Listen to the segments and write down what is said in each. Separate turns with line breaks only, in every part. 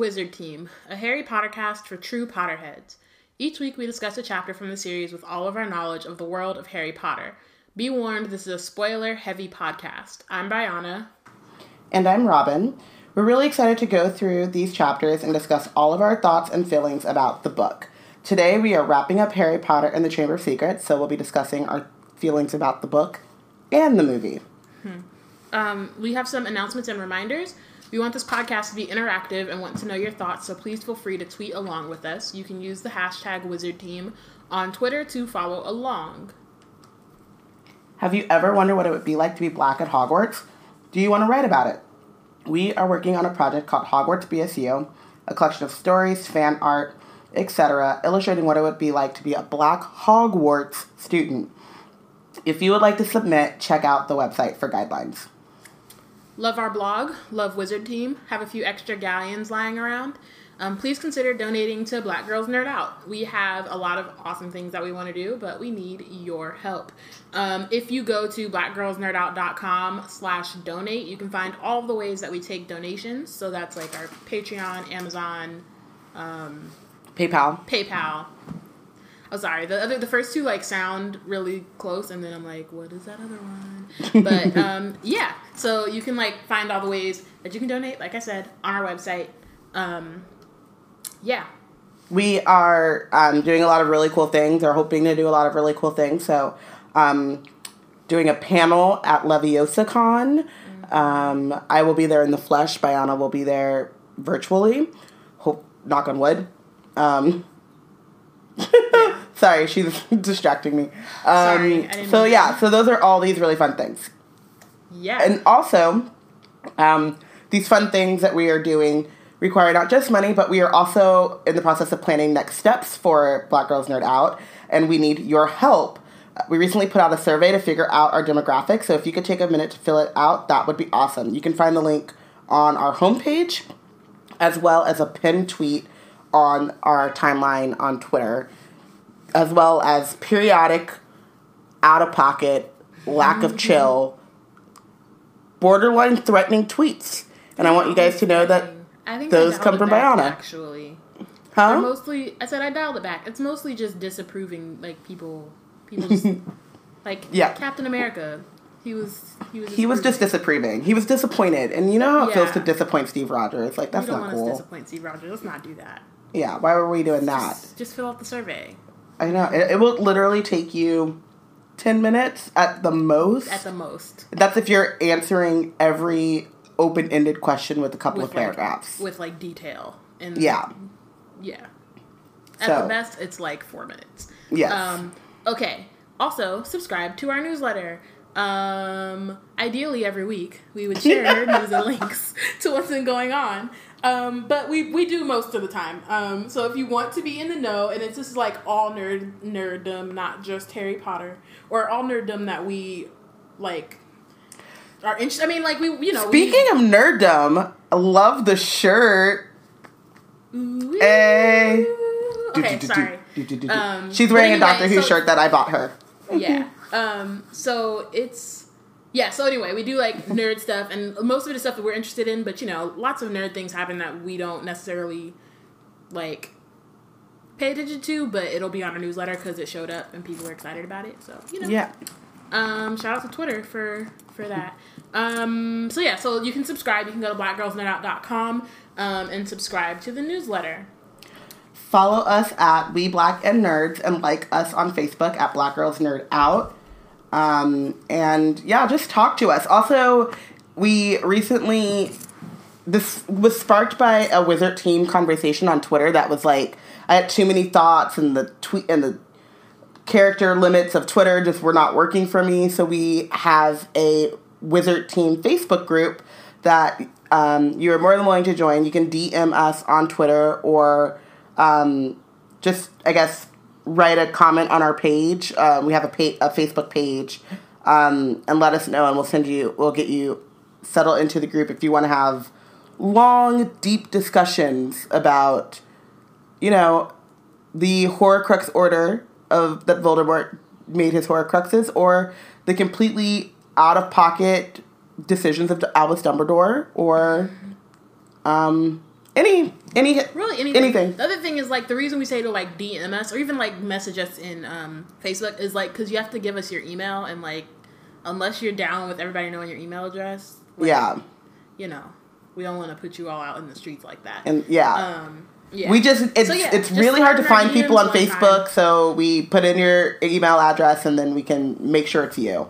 Wizard Team, a Harry Potter cast for true Potterheads. Each week we discuss a chapter from the series with all of our knowledge of the world of Harry Potter. Be warned, this is a spoiler heavy podcast. I'm Brianna.
And I'm Robin. We're really excited to go through these chapters and discuss all of our thoughts and feelings about the book. Today we are wrapping up Harry Potter and the Chamber of Secrets, so we'll be discussing our feelings about the book and the movie.
Um, we have some announcements and reminders. We want this podcast to be interactive and want to know your thoughts, so please feel free to tweet along with us. You can use the hashtag WizardTeam on Twitter to follow along.
Have you ever wondered what it would be like to be black at Hogwarts? Do you want to write about it? We are working on a project called Hogwarts BSU, a collection of stories, fan art, etc., illustrating what it would be like to be a black Hogwarts student. If you would like to submit, check out the website for guidelines.
Love our blog, love Wizard Team, have a few extra galleons lying around. Um, please consider donating to Black Girls Nerd Out. We have a lot of awesome things that we want to do, but we need your help. Um, if you go to blackgirlsnerdout.com slash donate, you can find all the ways that we take donations. So that's like our Patreon, Amazon, um,
PayPal.
PayPal. Oh, sorry. The other, the first two like sound really close, and then I'm like, what is that other one? But um, yeah, so you can like find all the ways that you can donate. Like I said, on our website. Um, yeah,
we are um, doing a lot of really cool things or hoping to do a lot of really cool things. So um, doing a panel at leviosacon um, i will be there in the flesh. Biana will be there virtually. Hope knock on wood. Um, sorry she's distracting me.
Sorry,
um,
didn't
so yeah so those are all these really fun things
yeah,
and also, um, these fun things that we are doing require not just money, but we are also in the process of planning next steps for Black Girls Nerd Out, and we need your help. We recently put out a survey to figure out our demographic, so if you could take a minute to fill it out, that would be awesome. You can find the link on our homepage, as well as a pinned tweet on our timeline on Twitter, as well as periodic, out of pocket, lack of chill, borderline threatening tweets. And I want you guys to know that
I think
those
I
come from
back,
Biana.
Actually, They're
huh?
mostly I said I dialed it back. It's mostly just disapproving, like people, people just like
Yeah.
Captain America. He was he was
He was just disapproving. He was disappointed, and you know how it feels to disappoint Steve Rogers. Like that's
don't
not cool.
disappoint Steve Rogers. Let's not do that.
Yeah, why were we doing that?
Just, just fill out the survey
I know it, it will literally take you ten minutes at the most.
at the most.
that's if you're answering every open-ended question with a couple of
like,
paragraphs.
with like detail and
yeah.
yeah. At
So-
the best, it's like four minutes.
Yes.
Um, okay. Also, subscribe to our newsletter. Um, ideally, every week we would share news and links to what's been going on. Um, but we, we do most of the time. Um, so if you want to be in the know, and it's just like all nerd nerddom, not just Harry Potter, or all nerddom that we like are interested. I mean, like we you know we-
Speaking of nerddom, I love the shirt.
Ooh,
Hey.
Okay, sorry. Um,
She's wearing
anyway,
a Doctor Who
so-
shirt that I bought her.
yeah. Um. So it's yeah. So anyway, we do like nerd stuff, and most of it is stuff that we're interested in. But you know, lots of nerd things happen that we don't necessarily like pay attention to, but it'll be on our newsletter because it showed up and people were excited about it. So you know,
Yeah.
um, shout out to Twitter for for that. Um, so yeah, so you can subscribe. You can go to blackgirlsnerdout.com um, and subscribe to the newsletter.
Follow us at We Black and Nerds and like us on Facebook at Black Girls Nerd Out. Um, and yeah, just talk to us. Also, we recently this was sparked by a wizard team conversation on Twitter that was like I had too many thoughts and the tweet and the character limits of Twitter just were not working for me. So we have a wizard team Facebook group that um, you're more than willing to join. You can DM us on Twitter or um, just I guess write a comment on our page. Uh, we have a, a Facebook page um, and let us know, and we'll send you. We'll get you settled into the group if you want to have long, deep discussions about, you know, the Horcrux order of that Voldemort made his Horcruxes, or the completely out of pocket decisions of Albus Dumbledore, or um, any any
really anything.
anything.
The other thing is like the reason we say to like DM us or even like message us in um, Facebook is like because you have to give us your email and like unless you're down with everybody knowing your email address, like,
Yeah,
you know, we don't want to put you all out in the streets like that.
and yeah.
um, yeah,
We just it's
So, yeah,
it's
just
really hard to
slide in our
find people on Facebook,
time.
so we put in your email address and then we can make sure it's you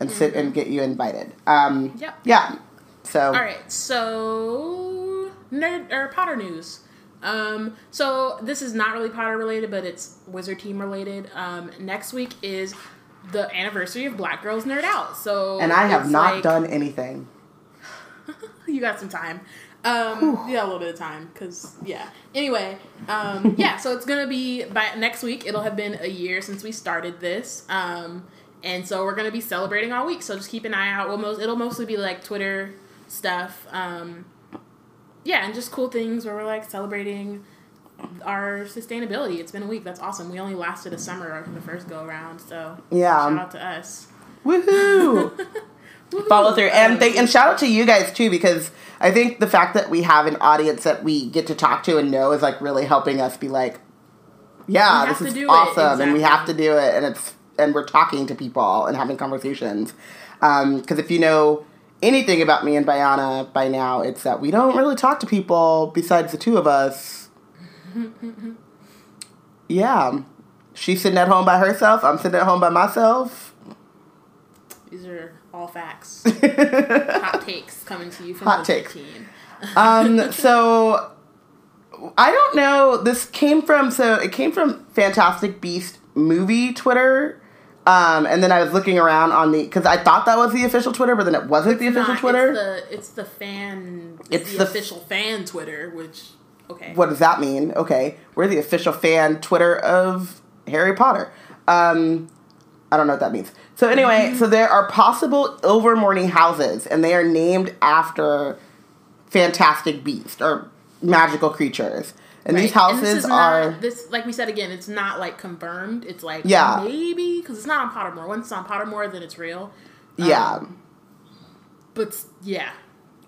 and sit
Mm-hmm.
and get you invited. Um.
Yep.
Yeah. So
All right, so nerd or Potter news. Um, so this is not really Potter related, but it's Wizard Team related. Um, next week is the anniversary of Black Girls Nerd Out. So
and I have not
like-
done anything.
you got some time. Um, got a little bit of time because yeah. Anyway, um, yeah. So it's gonna be by next week. It'll have been a year since we started this, um, and so we're gonna be celebrating all week. So just keep an eye out. We'll most it'll mostly be like Twitter stuff. Um, yeah, and just cool things where we're like celebrating our sustainability. It's been a week. That's awesome. We only lasted a summer the first go around. So
Yeah.
shout out to us.
Woohoo!
Woohoo.
Follow through and
Um,
thank and shout out to you guys too because I think the fact that we have an audience that we get to talk to and know is like really helping us be like, yeah, this is awesome, and we have to do it, and it's and we're talking to people and having conversations. Because if you know anything about me and Bayana by now, it's that we don't really talk to people besides the two of us. yeah, she's sitting at home by herself. I'm sitting at home by myself.
These are all facts. Hot takes coming to you from
Hot
the
takes. um so i don't know this came from so it came from fantastic beast movie twitter um and then i was looking around on the because i thought that was the official twitter but then it wasn't the official
Not-
twitter.
It's the, it's the fan.
It's
It's the,
the-
official fan Twitter, which okay.
what does that mean? Okay. We're the official fan twitter of harry potter. Um i don't know what that means. So anyway so there are possible Ilvermorny houses and they are named after fantastic beasts or magical creatures and these
Right. And this
houses
is
are
not, this like we said again. It's not like confirmed. It's like
Yeah.
maybe because it's not on Pottermore. Once it's on Pottermore, then it's real.
yeah
Um, But yeah,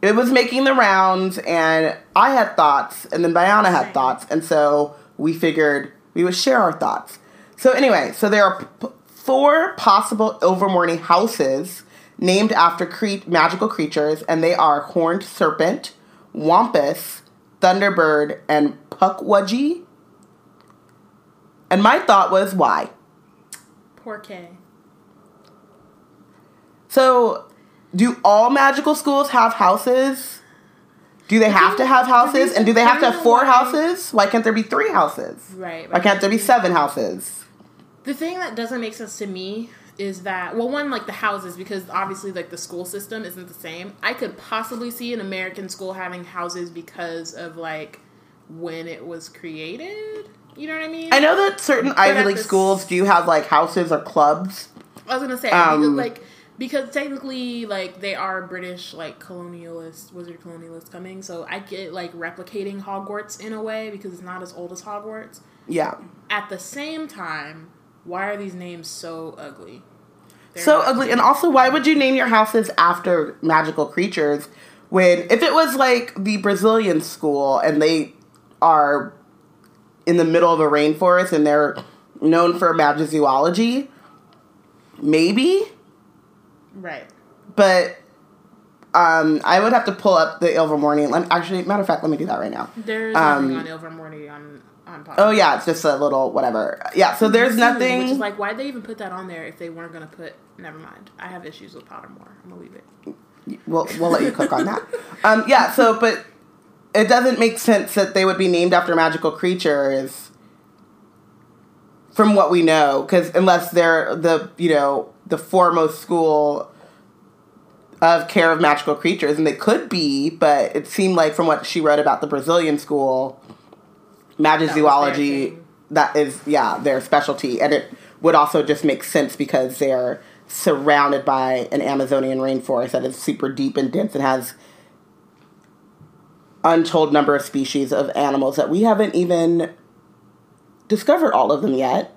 it was making the rounds and i had thoughts and then Bayana had
Same.
thoughts and so we figured we would share our thoughts so anyway so there are p- four possible Ilvermorny houses named after cre- magical creatures and they are horned serpent wampus thunderbird and Pukwudgie and my thought was why
poor K.
So, do all magical schools have houses? Do they have to have houses? And do they have to have four
the reason why-
houses? Why can't there be three houses?
Right.
Why can't there be seven houses?
The thing that doesn't make sense to me is that well, one like the houses because obviously like the school system isn't the same. I could possibly see an American school having houses because of like when it was created. You know what I mean?
I know that certain Ivy League schools do have like houses or clubs.
I was gonna say
Um,
because, like because technically like they are British like colonialist wizard colonialists coming. So I get like replicating Hogwarts in a way because it's not as old as Hogwarts.
Yeah.
At the same time, why are these names so ugly? They're
So ugly. And also, why would you name your houses after magical creatures when, if it was like the Brazilian school and they are in the middle of a rainforest and they're known for magizoology, maybe?
Right.
But um, I would have to pull up the Ilvermorny. Let actually, matter of fact, let me do that right now.
There's
Um,
nothing on Ilvermorny on on Podcast.
Oh yeah, it's just a little whatever. Yeah, so there's nothing.
Which is like, why'd they even put that on there if they weren't gonna put? Never mind. I have issues with Pottermore. I'm gonna leave it.
we'll we'll let you cook on that. Um, yeah. So, but it doesn't make sense that they would be named after magical creatures. From what we know, because unless they're the you know the foremost school of care of magical creatures, and they could be, but it seemed like from what she wrote about the Brazilian school,
magic
magizoology
thing.
that is yeah their specialty, and it would also just make sense because they're surrounded by an Amazonian rainforest that is super deep and dense and has untold number of species of animals that we haven't even discovered all of them yet.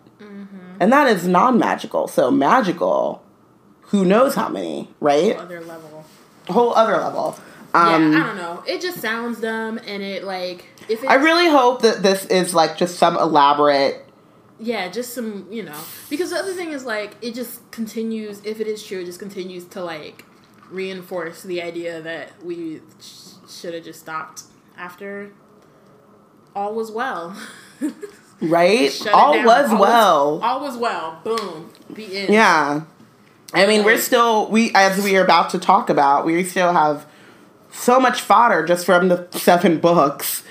And that is non magical. So magical, who knows how many, right?
Whole Other level.
whole other level. Um,
yeah, I don't know. It just sounds dumb, and it like if
I really hope that this is like just some elaborate.
yeah, just some you know because the other thing is like it just continues. If it is true, it just continues to like reinforce the idea that we should have just stopped after all was well.
Right? All was
All
well.
all was well. Boom. The end.
Yeah. I mean, we're still we as we are about to talk about, we still have so much fodder just from the seven books.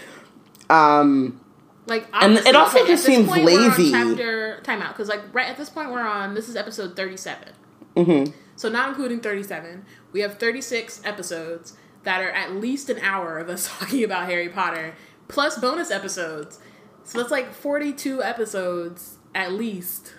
Um
Like,
And it also just seems
point,
lazy.
Chapter timeout because like right at this point we're on. This is episode thirty-seven.
mhm.
So not including thirty-seven, we have thirty-six episodes that are at least an hour of us talking about Harry Potter, plus bonus episodes. So that's like forty-two episodes at least.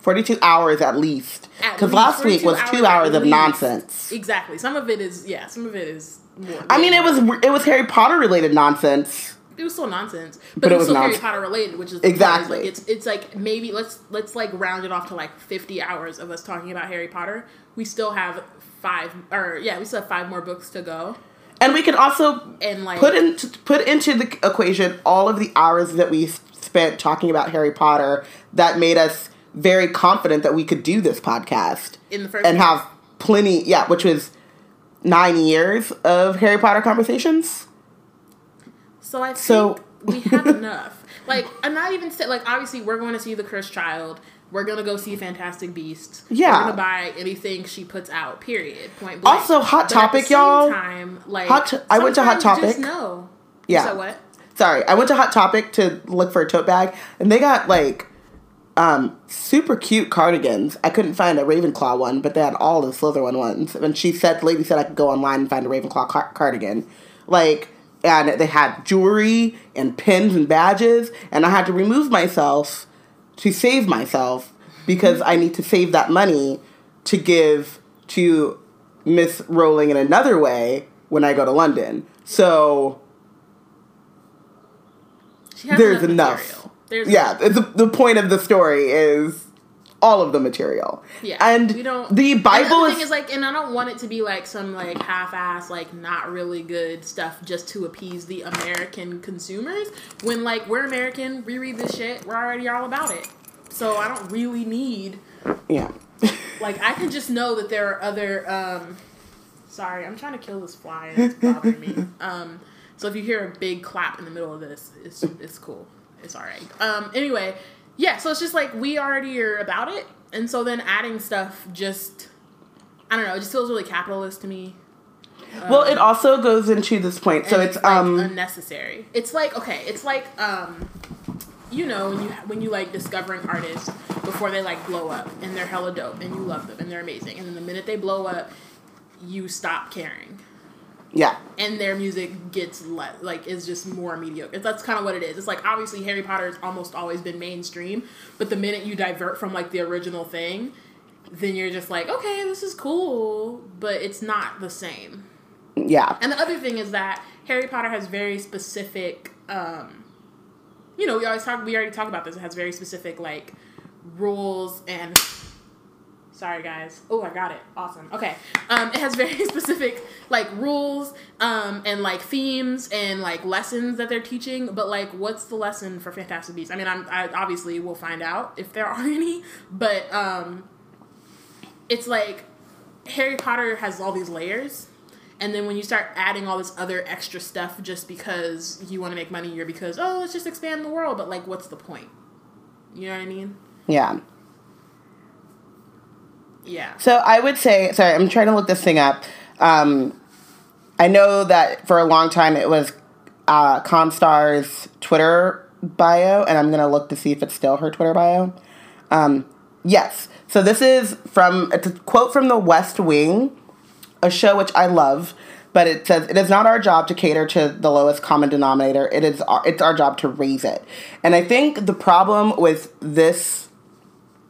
42 hours at least. Cuz last week
42
was 2 hours of
least.
nonsense.
Exactly. Some of it is yeah. Some of it is. More,
I mean, it was it was Harry Potter related nonsense.
it was still nonsense, but,
But
it
it
was
was
still Harry
nonsense.
Potter related, which is.
Exactly.
Like, it's it's like maybe let's let's like round it off to like fifty hours of us talking about Harry Potter. We still have five or yeah, we still have five more books to go,
And we can also
and like
put into put into the equation all of the hours that we spent talking about Harry Potter that made us very confident that we could do this podcast
in the first
and have plenty yeah which was nine years of harry potter conversations
So I think
So-
we have enough. Like, I'm not even say, like obviously we're going to see the Cursed Child. We're gonna go see Fantastic Beasts.
Yeah.
we're gonna buy anything she puts out. Period. Point blank.
Also, Hot
But
Topic,
same
y'all.
Time, like
Hot To- I went to Hot Topic.
know.
Yeah.
So what?
sorry i went to hot topic to look for a tote bag and they got like um super cute cardigans i couldn't find a ravenclaw one but they had all the slytherin ones and she said the lady said i could go online and find a ravenclaw car- cardigan like and they had jewelry and pins and badges and i had to remove myself to save myself because i need to save that money to give to miss rowling in another way when i go to london so There's enough.
material. There's
yeah, the, the point of the story is all of the material.
Yeah,
and
we don't.
the Bible
other
is,
is like, and I don't want it to be like some like half-ass, like not really good stuff just to appease the American consumers. When like we're American, we read this shit, we're already all about it. So I don't really need
yeah.
like I can just know that there are other. um Sorry, I'm trying to kill this fly. and It's bothering me. Um, so if you hear a big clap in the middle of this, it's it's cool. It's all right. Um, anyway, yeah. So it's just like we already are about it, and so then adding stuff just, I don't know. It just feels really capitalist to me.
well, it also goes into this point. So
and
it's,
like,
um
unnecessary. It's like okay, it's like um, you know when you when you like discovering artists before they like blow up and they're hella dope and you love them and they're amazing and then the minute they blow up, you stop caring
yeah.
and their music gets le- like is just more mediocre. That's kind of what it is. It's like obviously Harry Potter has almost always been mainstream, but the minute you divert from like the original thing, then you're just like, okay, this is cool, but it's not the same.
Yeah.
And the other thing is that Harry Potter has very specific, um, you know, we always talk, we already talked about this. It has very specific like rules and. Sorry, guys. Oh, I got it. Awesome. Okay. Um, it has very specific like rules, um, and like themes and like lessons that they're teaching. But like, what's the lesson for Fantastic Beasts? I mean, I'm I obviously will find out if there are any. But um, it's like Harry Potter has all these layers, and then when you start adding all this other extra stuff just because you want to make money, or because oh let's just expand the world, but like what's the point? You know what I mean?
Yeah.
Yeah.
So I would say, sorry, I'm trying to look this thing up. Um, I know that for a long time it was uh, Comstar's Twitter bio, and I'm gonna look to see if it's still her Twitter bio. Um, yes. So this is from it's a quote from The West Wing, a show which I love. But it says it is not our job to cater to the lowest common denominator. It is our, it's our job to raise it. And I think the problem with this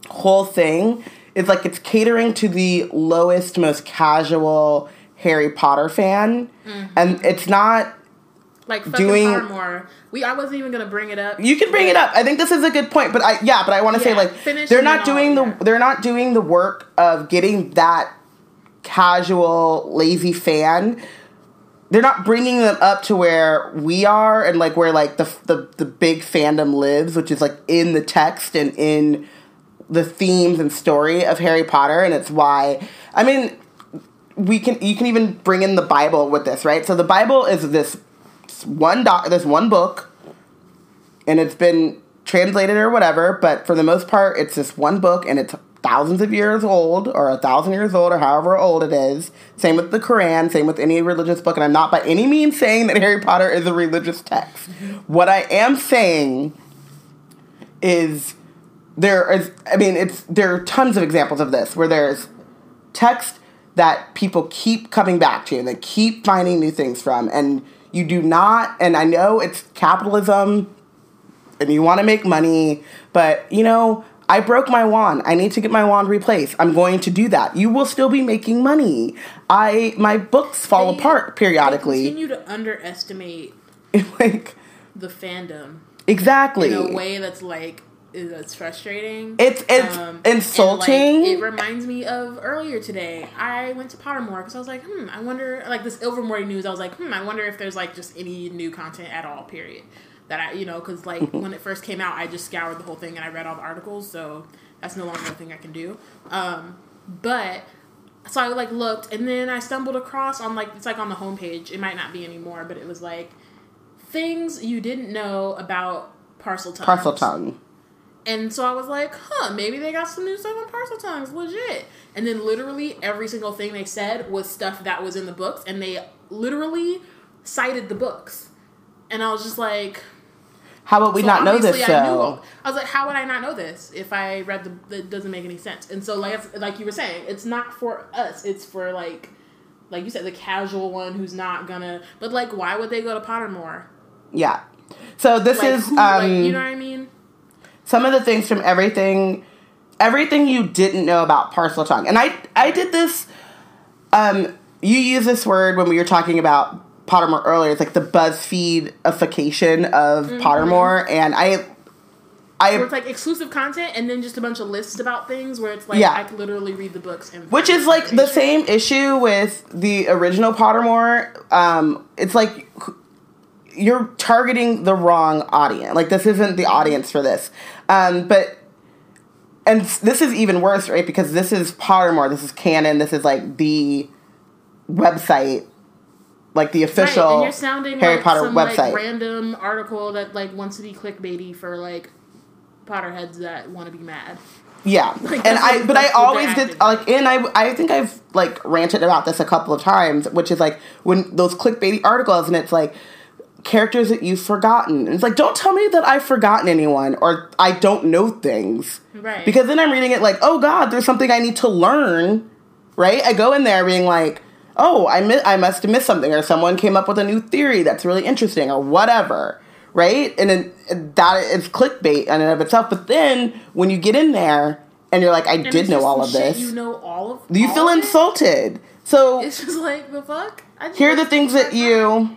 whole thing is like it's catering to the lowest, most casual Harry Potter fan, mm-hmm. and it's not.
Like
Doing-
Pottermore. We I wasn't even gonna bring it up.
You can bring it up. I think this is a good point, but I yeah, but I want to say like they're not doing the
yeah.
they're not doing the work of getting that casual lazy fan they're not bringing them up to where we are and like where like the the the big fandom lives, which is like in the text and in the themes and story of Harry Potter, and it's why I mean we can you can even bring in the Bible with this, right? So the Bible is this one doc, this one book, and it's been translated or whatever, but for the most part, it's this one book, and it's thousands of years old or a thousand years old or however old it is. Same with the Quran, same with any religious book. And I'm not by any means saying that Harry Potter is a religious text. Mm-hmm. What I am saying is there is, I mean, it's, there are tons of examples of this where there's text that people keep coming back to and they keep finding new things from. And you do not, and I know it's capitalism and you want to make money, but you know, I broke my wand. I need to get my wand replaced. I'm going to do that. You will still be making money. I my books fall
They-
apart periodically.
Continue to underestimate
like
the fandom
exactly.
in a way that's like that's frustrating.
It's it's
Um,
insulting.
like, it reminds me of earlier today. I went to Pottermore because I was like, hmm, I wonder, like this Ilvermorny news. I was like, hmm, I wonder if there's like just any new content at all. Period. That I, you know, because like when it first came out, I just scoured the whole thing and I read all the articles. So that's no longer a thing I can do. Um, but so I like looked and then I stumbled across on like it's like on the homepage. It might not be anymore, but it was like things you didn't know about Parseltongues.
Parcel tongue.
And so I was like, huh, maybe they got some new stuff on Parseltongues, legit. And then literally every single thing they said was stuff that was in the books, and they literally cited the books. And I was just like,
How would we
so
not know this
I
though?
I was like, how would I not know this if I read the? It doesn't make any sense. And so, like, like you were saying, it's not for us. It's for like, like you said, the casual one who's not gonna. But like, why would they go to Pottermore?
Yeah. So this
Like,
is
who,
um
like, you know what I mean?
Some of the things from everything everything you didn't know about Parseltongue and i i did this um you use this word when we were talking about pottermore earlier it's like the buzzfeedification of
Mm-hmm.
pottermore and i
Where
i
it's like exclusive content and then just a bunch of lists about things where it's like
Yeah.
I could literally read the books and
which is like the same issue with the original pottermore um it's like you're targeting the wrong audience like this isn't the audience for this um but and this is even worse, right? Because this is Pottermore, this is canon, this is like the website, like the
Right,
official
and you're sounding
Harry
like
Potter
some
website.
like random article that like wants to be clickbaity for like Potterheads that want to be mad.
yeah,
Like,
and I, but I
that's what they're
always did like, and I, I think I've like ranted about this a couple of times, which is like when those clickbaity articles, and it's like characters that you've forgotten, and it's like, don't tell me that I've forgotten anyone or I don't know things,
Right.
Because then I'm reading it like, oh God, there's something I need to learn, right? I go in there being like, oh, I mi- I must have missed something, or someone came up with a new theory that's really interesting, or whatever, right? And then that is clickbait in and of itself. But then when you get in there and you're like, I
And
did know all of this,
You know all of.
you
all
feel
of it?
insulted. So
It's just like the fuck. I just
here are the things that you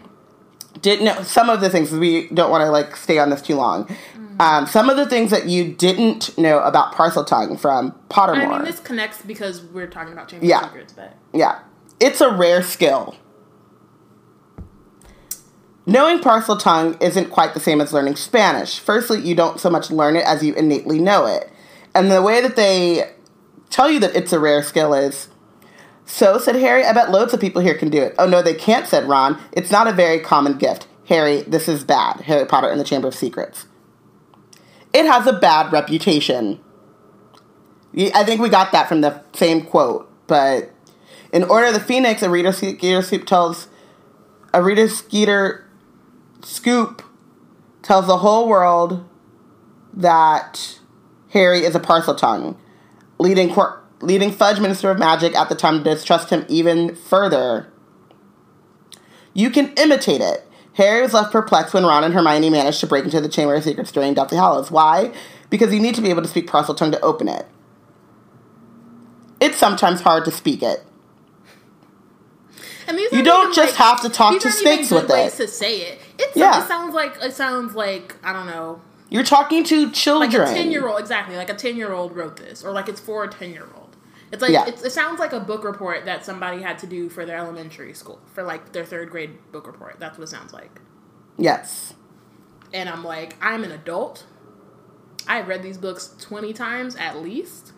didn't know. Some of the things we don't want to like stay on this too long.
Mm.
Um, some of the things that you didn't know about Parseltongue from Pottermore.
I mean, this connects because we're talking about Chamber
Yeah.
of Secrets, but
Yeah. It's a rare skill. Knowing Parseltongue isn't quite the same as learning Spanish. Firstly, you don't so much learn it as you innately know it. And the way that they tell you that it's a rare skill is so, said Harry, I bet loads of people here can do it. Oh, no, they can't, said Ron. It's not a very common gift. Harry, this is bad. Harry Potter and the Chamber of Secrets. It has a bad reputation. I think we got that from the same quote, but in Order of the Phoenix, a Rita Skeeter Scoop tells a Rita Skeeter Scoop tells the whole world that Harry is a Parseltongue, leading Quir- leading Fudge Minister of Magic at the time to distrust him even further. You can imitate it. Harry was left perplexed when Ron and Hermione managed to break into the Chamber of Secrets during Deathly Hallows. Why? Because you need to be able to speak Parseltongue to open it. It's sometimes hard to speak it.
and these
You don't just
like-
have to talk to snakes with it.
To say it, it's
Yeah.
it sounds like it sounds like I don't know,
You're talking to children.
like a ten year old exactly, like a ten year old wrote this, or like it's for a ten year old. It's like
Yeah.
it's, it sounds like a book report that somebody had to do for their elementary school for like their third grade book report. That's what it sounds like.
Yes.
And I'm like, I'm an adult. I've read these books twenty times at least.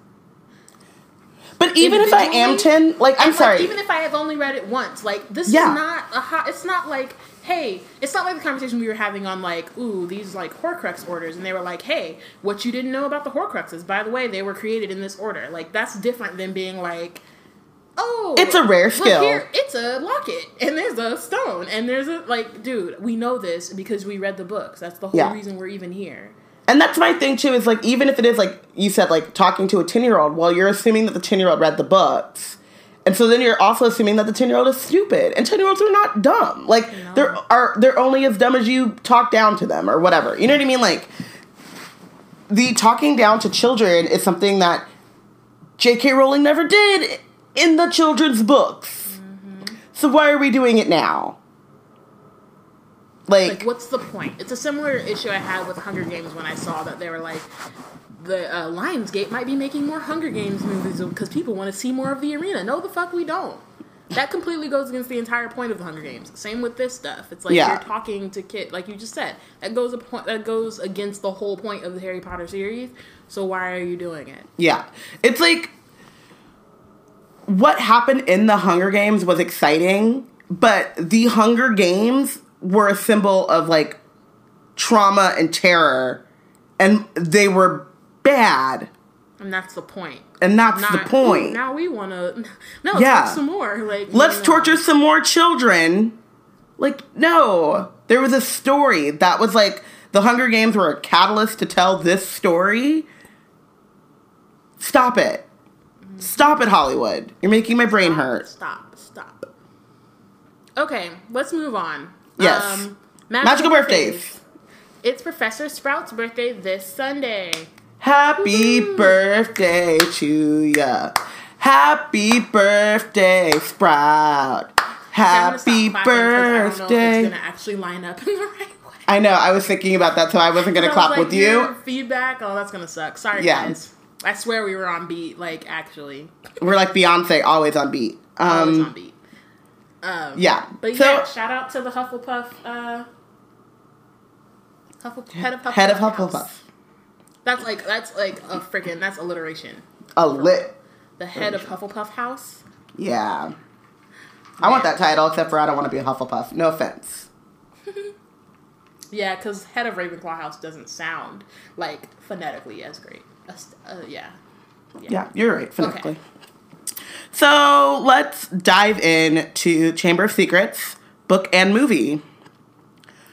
But even if I am 10, like, I'm
And, like,
sorry.
even if I have only read it once, like this
Yeah.
is not a hot. It's not like, hey, it's not like the conversation we were having on like, ooh, these like Horcrux orders, and they were like, hey, what you didn't know about the Horcruxes? By the way, they were created in this order. Like that's different than being like, oh,
It's a rare skill.
here, it's a locket, and there's a stone, and there's a like, dude, we know this because we read the books. That's the whole
Yeah.
reason we're even here.
And that's my thing too. Is like even if it is like you said, like talking to a ten year old, well, you're assuming that the ten year old read the books, and so then you're also assuming that the ten year old is stupid. And ten year olds are not dumb. Like
No.
they're are they're only as dumb as you talk down to them or whatever. You know what I mean? Like the talking down to children is something that J.K. Rowling never did in the children's books. Mm-hmm. So why are we doing it now?
Like, what's the point? It's a similar issue I had with Hunger Games when I saw that they were like, the uh, Lionsgate might be making more Hunger Games movies because people want to see more of the arena. No, the fuck we don't. That completely goes against the entire point of the Hunger Games. Same with this stuff. It's like
Yeah.
you're talking to kid, like you just said. That goes a point. That goes against the whole point of the Harry Potter series. So why are you doing it?
Yeah. It's like what happened in the Hunger Games was exciting, but the Hunger Games were a symbol of like trauma and terror, and they were bad.
And that's the point.
And that's the point.
"Ooh, now we want to. No, let's
Yeah.
some more. Like
Let's
no.
torture some more children. Like, no. There was a story that was like the Hunger Games were a catalyst to tell this story. Stop it. Stop it, Hollywood. You're making my brain hurt.
Stop, stop. Okay, let's move on. Um,
Yes. Magical birthdays.
It's Professor Sprout's birthday this Sunday.
Happy birthday to ya. Happy birthday, Sprout. Happy
I don't know if
birthday.
gonna actually line up in the right way.
I know, I was thinking about that, so I wasn't gonna
I was
clap
like,
with you.
Feedback. Oh, that's gonna suck. Sorry,
Yeah.
guys. I swear we were on beat. Like actually,
We're like Beyonce, always on beat. Um,
on beat. Um,
yeah.
But
so,
yeah, shout out to the Hufflepuff. Uh, Huffle, head of Hufflepuff.
head of
house.
Hufflepuff.
That's like that's like a freaking that's alliteration.
A lit.
The head of Hufflepuff House.
Yeah. I want that title, except for I don't want to be a Hufflepuff. No offense.
Yeah, because head of Ravenclaw House doesn't sound like phonetically as great. Uh, uh, yeah.
Yeah, you're right, phonetically. Okay. So let's dive in to Chamber of Secrets, book and movie.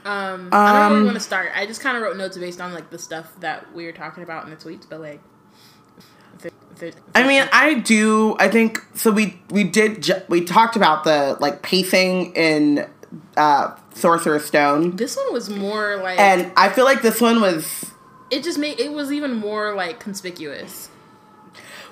Um, I don't know where
Um,
we want to start. I just kind of wrote notes based on like the stuff that we were talking about in the tweets, but like. if it- if it- if
I mean, I do. I think so. We we did. Ju- we talked about the like pacing in uh, Sorcerer's Stone,
this one was more like
and I feel like this one was.
it just made it was even more like conspicuous.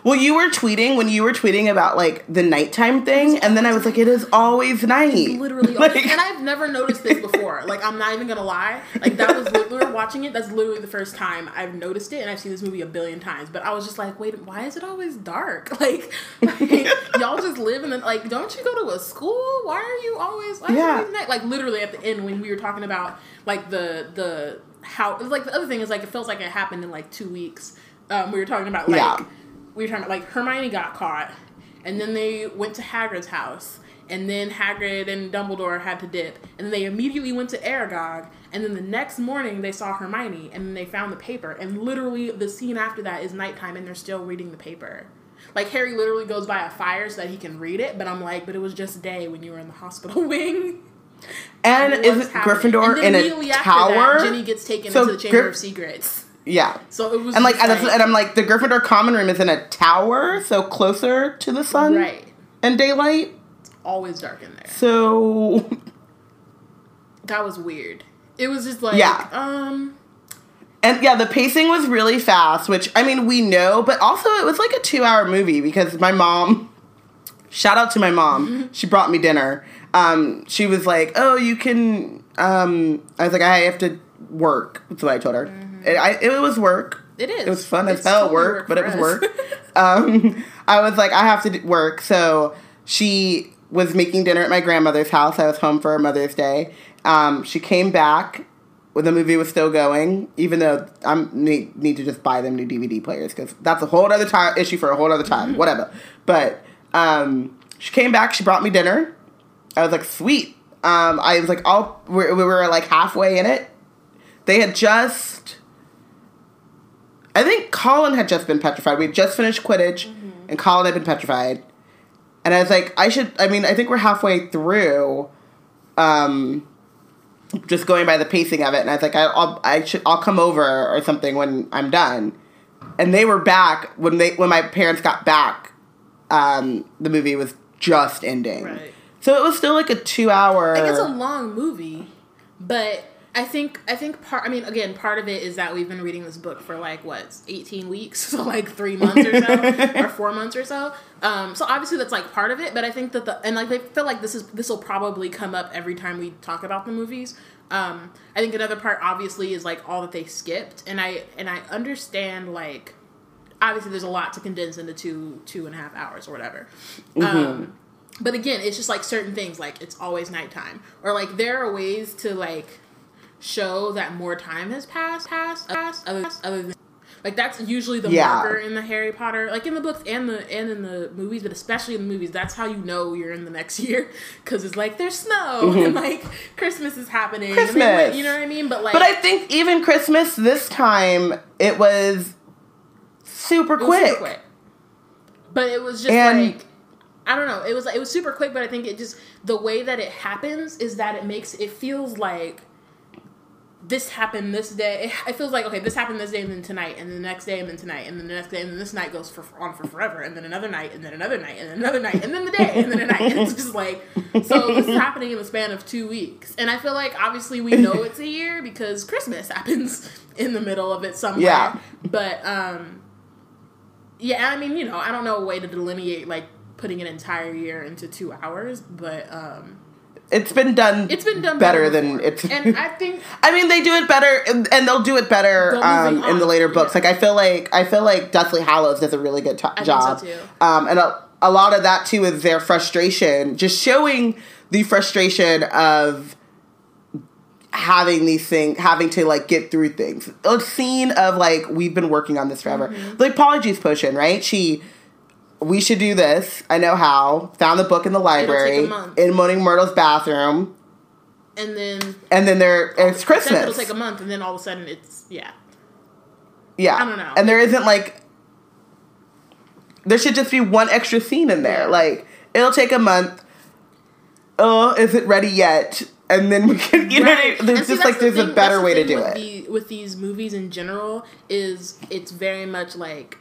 Well, you were tweeting when you were tweeting about like the nighttime thing, and then I was like, "It is always night."
Literally,
Like-
and I've never noticed this before. Like, I'm not even gonna lie. Like, that was literally watching it. That's literally the first time I've noticed it, and I've seen this movie a billion times. But I was just like, wait, why is it always dark? Like, like y'all just live in the like. Don't you go to a school? Why are you always? Why
Yeah.
yeah. Is it night? Like, literally at the end when we were talking about like the the how like the other thing is like it feels like it happened in like two weeks. Um, we were talking about like
Yeah.
We were talking about like Hermione got caught, and then they went to Hagrid's house, and then Hagrid and Dumbledore had to dip, and then they immediately went to Aragog, and then the next morning they saw Hermione, and then they found the paper, and literally the scene after that is nighttime, and they're still reading the paper. Like Harry literally goes by a fire so that he can read it, but I'm like, but it was just day when you were in the hospital wing.
and
What's
is it
happening?
Gryffindor
And
in a tower?
That, Ginny gets taken
So
into the Chamber
Gryff-
of Secrets.
Yeah.
So it was
And like, and, and I'm like, the Gryffindor common room is in a tower, so closer to the sun
right,
and daylight.
It's always dark in there.
So
That was weird. It was just like,
Yeah.
um,
And yeah, the pacing was really fast, which I mean we know, but also it was like a two hour movie because my mom shout out to my mom. she brought me dinner. Um, she was like, Oh, you can um I was like, I have to work. That's what I told her. It, I, it was work.
it is.
It was fun as hell
totally
work, but it was
us.
work. um, I was like, I have to work. So she was making dinner at my grandmother's house. I was home for Mother's Day. Um, she came back when the movie was still going, even though I need, need to just buy them new DVD players because that's a whole other time issue for a whole other time, whatever. But um, she came back. She brought me dinner. I was like, sweet. Um, I was like, all we, we were like halfway in it. They had just, I think Colin had just been petrified. We had just finished Quidditch, and Colin had been petrified. And I was like, I should. I mean, I think we're halfway through. Um, just going by the pacing of it, and I was like, I, I'll, I should, I'll come over or something when I'm done. And they were back when they when my parents got back. Um, the movie was just ending,
Right.
so it was still like a two hour.
Like it's a long movie, but I think I think part. I mean, again, part of it is that we've been reading this book for like what eighteen weeks, so like three months or so, or four months or so. Um, so obviously that's like part of it, but I think that the and like I feel like this is this will probably come up every time we talk about the movies. Um, I think another part obviously is like all that they skipped, and I and I understand like obviously there's a lot to condense into two two and a half hours or whatever. Um, but again, it's just like certain things, like it's always nighttime, or like there are ways to like show that more time has passed, passed, passed, other, other than like that's usually the
Yeah.
marker in the Harry Potter, like in the books and the and in the movies, but especially in the movies, that's how you know you're in the next year because it's like there's snow and like Christmas is happening,
Mm-hmm. Christmas.
you know what I mean? But like,
but I think even Christmas this time it was super
It was
quick.
super quick. But it was just
And-
like I don't know. It was it was super quick, but I think it just the way that it happens is that it makes it feels like this happened this day. It, it feels like okay, this happened this day and then tonight, and then the next day and then tonight, and then the next day and then this night goes for on for forever, and then another night, and then another night, and then another night, and then the day, and then a night. And it's just like so. This is happening in the span of two weeks, and I feel like obviously we know it's a year because Christmas happens in the middle of it somewhere.
Yeah.
But um, yeah, I mean, you know, I don't know a way to delineate like putting an entire year into two hours, but um,
It's been done.
it's been done
better
better,
than it's.
and I think
I mean, they do it better, and, and they'll do it better um, in the later books.
yeah.
Like I feel like I feel like Deathly Hallows does a really good to-
so,
job,
too.
Um, and a, a lot of that too is their frustration, just showing the frustration of having these things, having to like get through things. A scene of like we've been working on this forever,
Mm-hmm.
like Polyjuice Potion, right? She. We should do this. I know how. Found the book in the library
month.
in Moaning Myrtle's bathroom,
and then
and then there it's Christmas.
it'll take a month, and then all of a sudden it's yeah.
Yeah.
I don't know.
And there isn't like there should just be one extra scene in there. Like it'll take a month. Oh, is it ready yet? And then we can you know what I mean?
And
there's
see,
just like
the
there's a better
the
way to do it.
The, with these movies in general, is it's very much like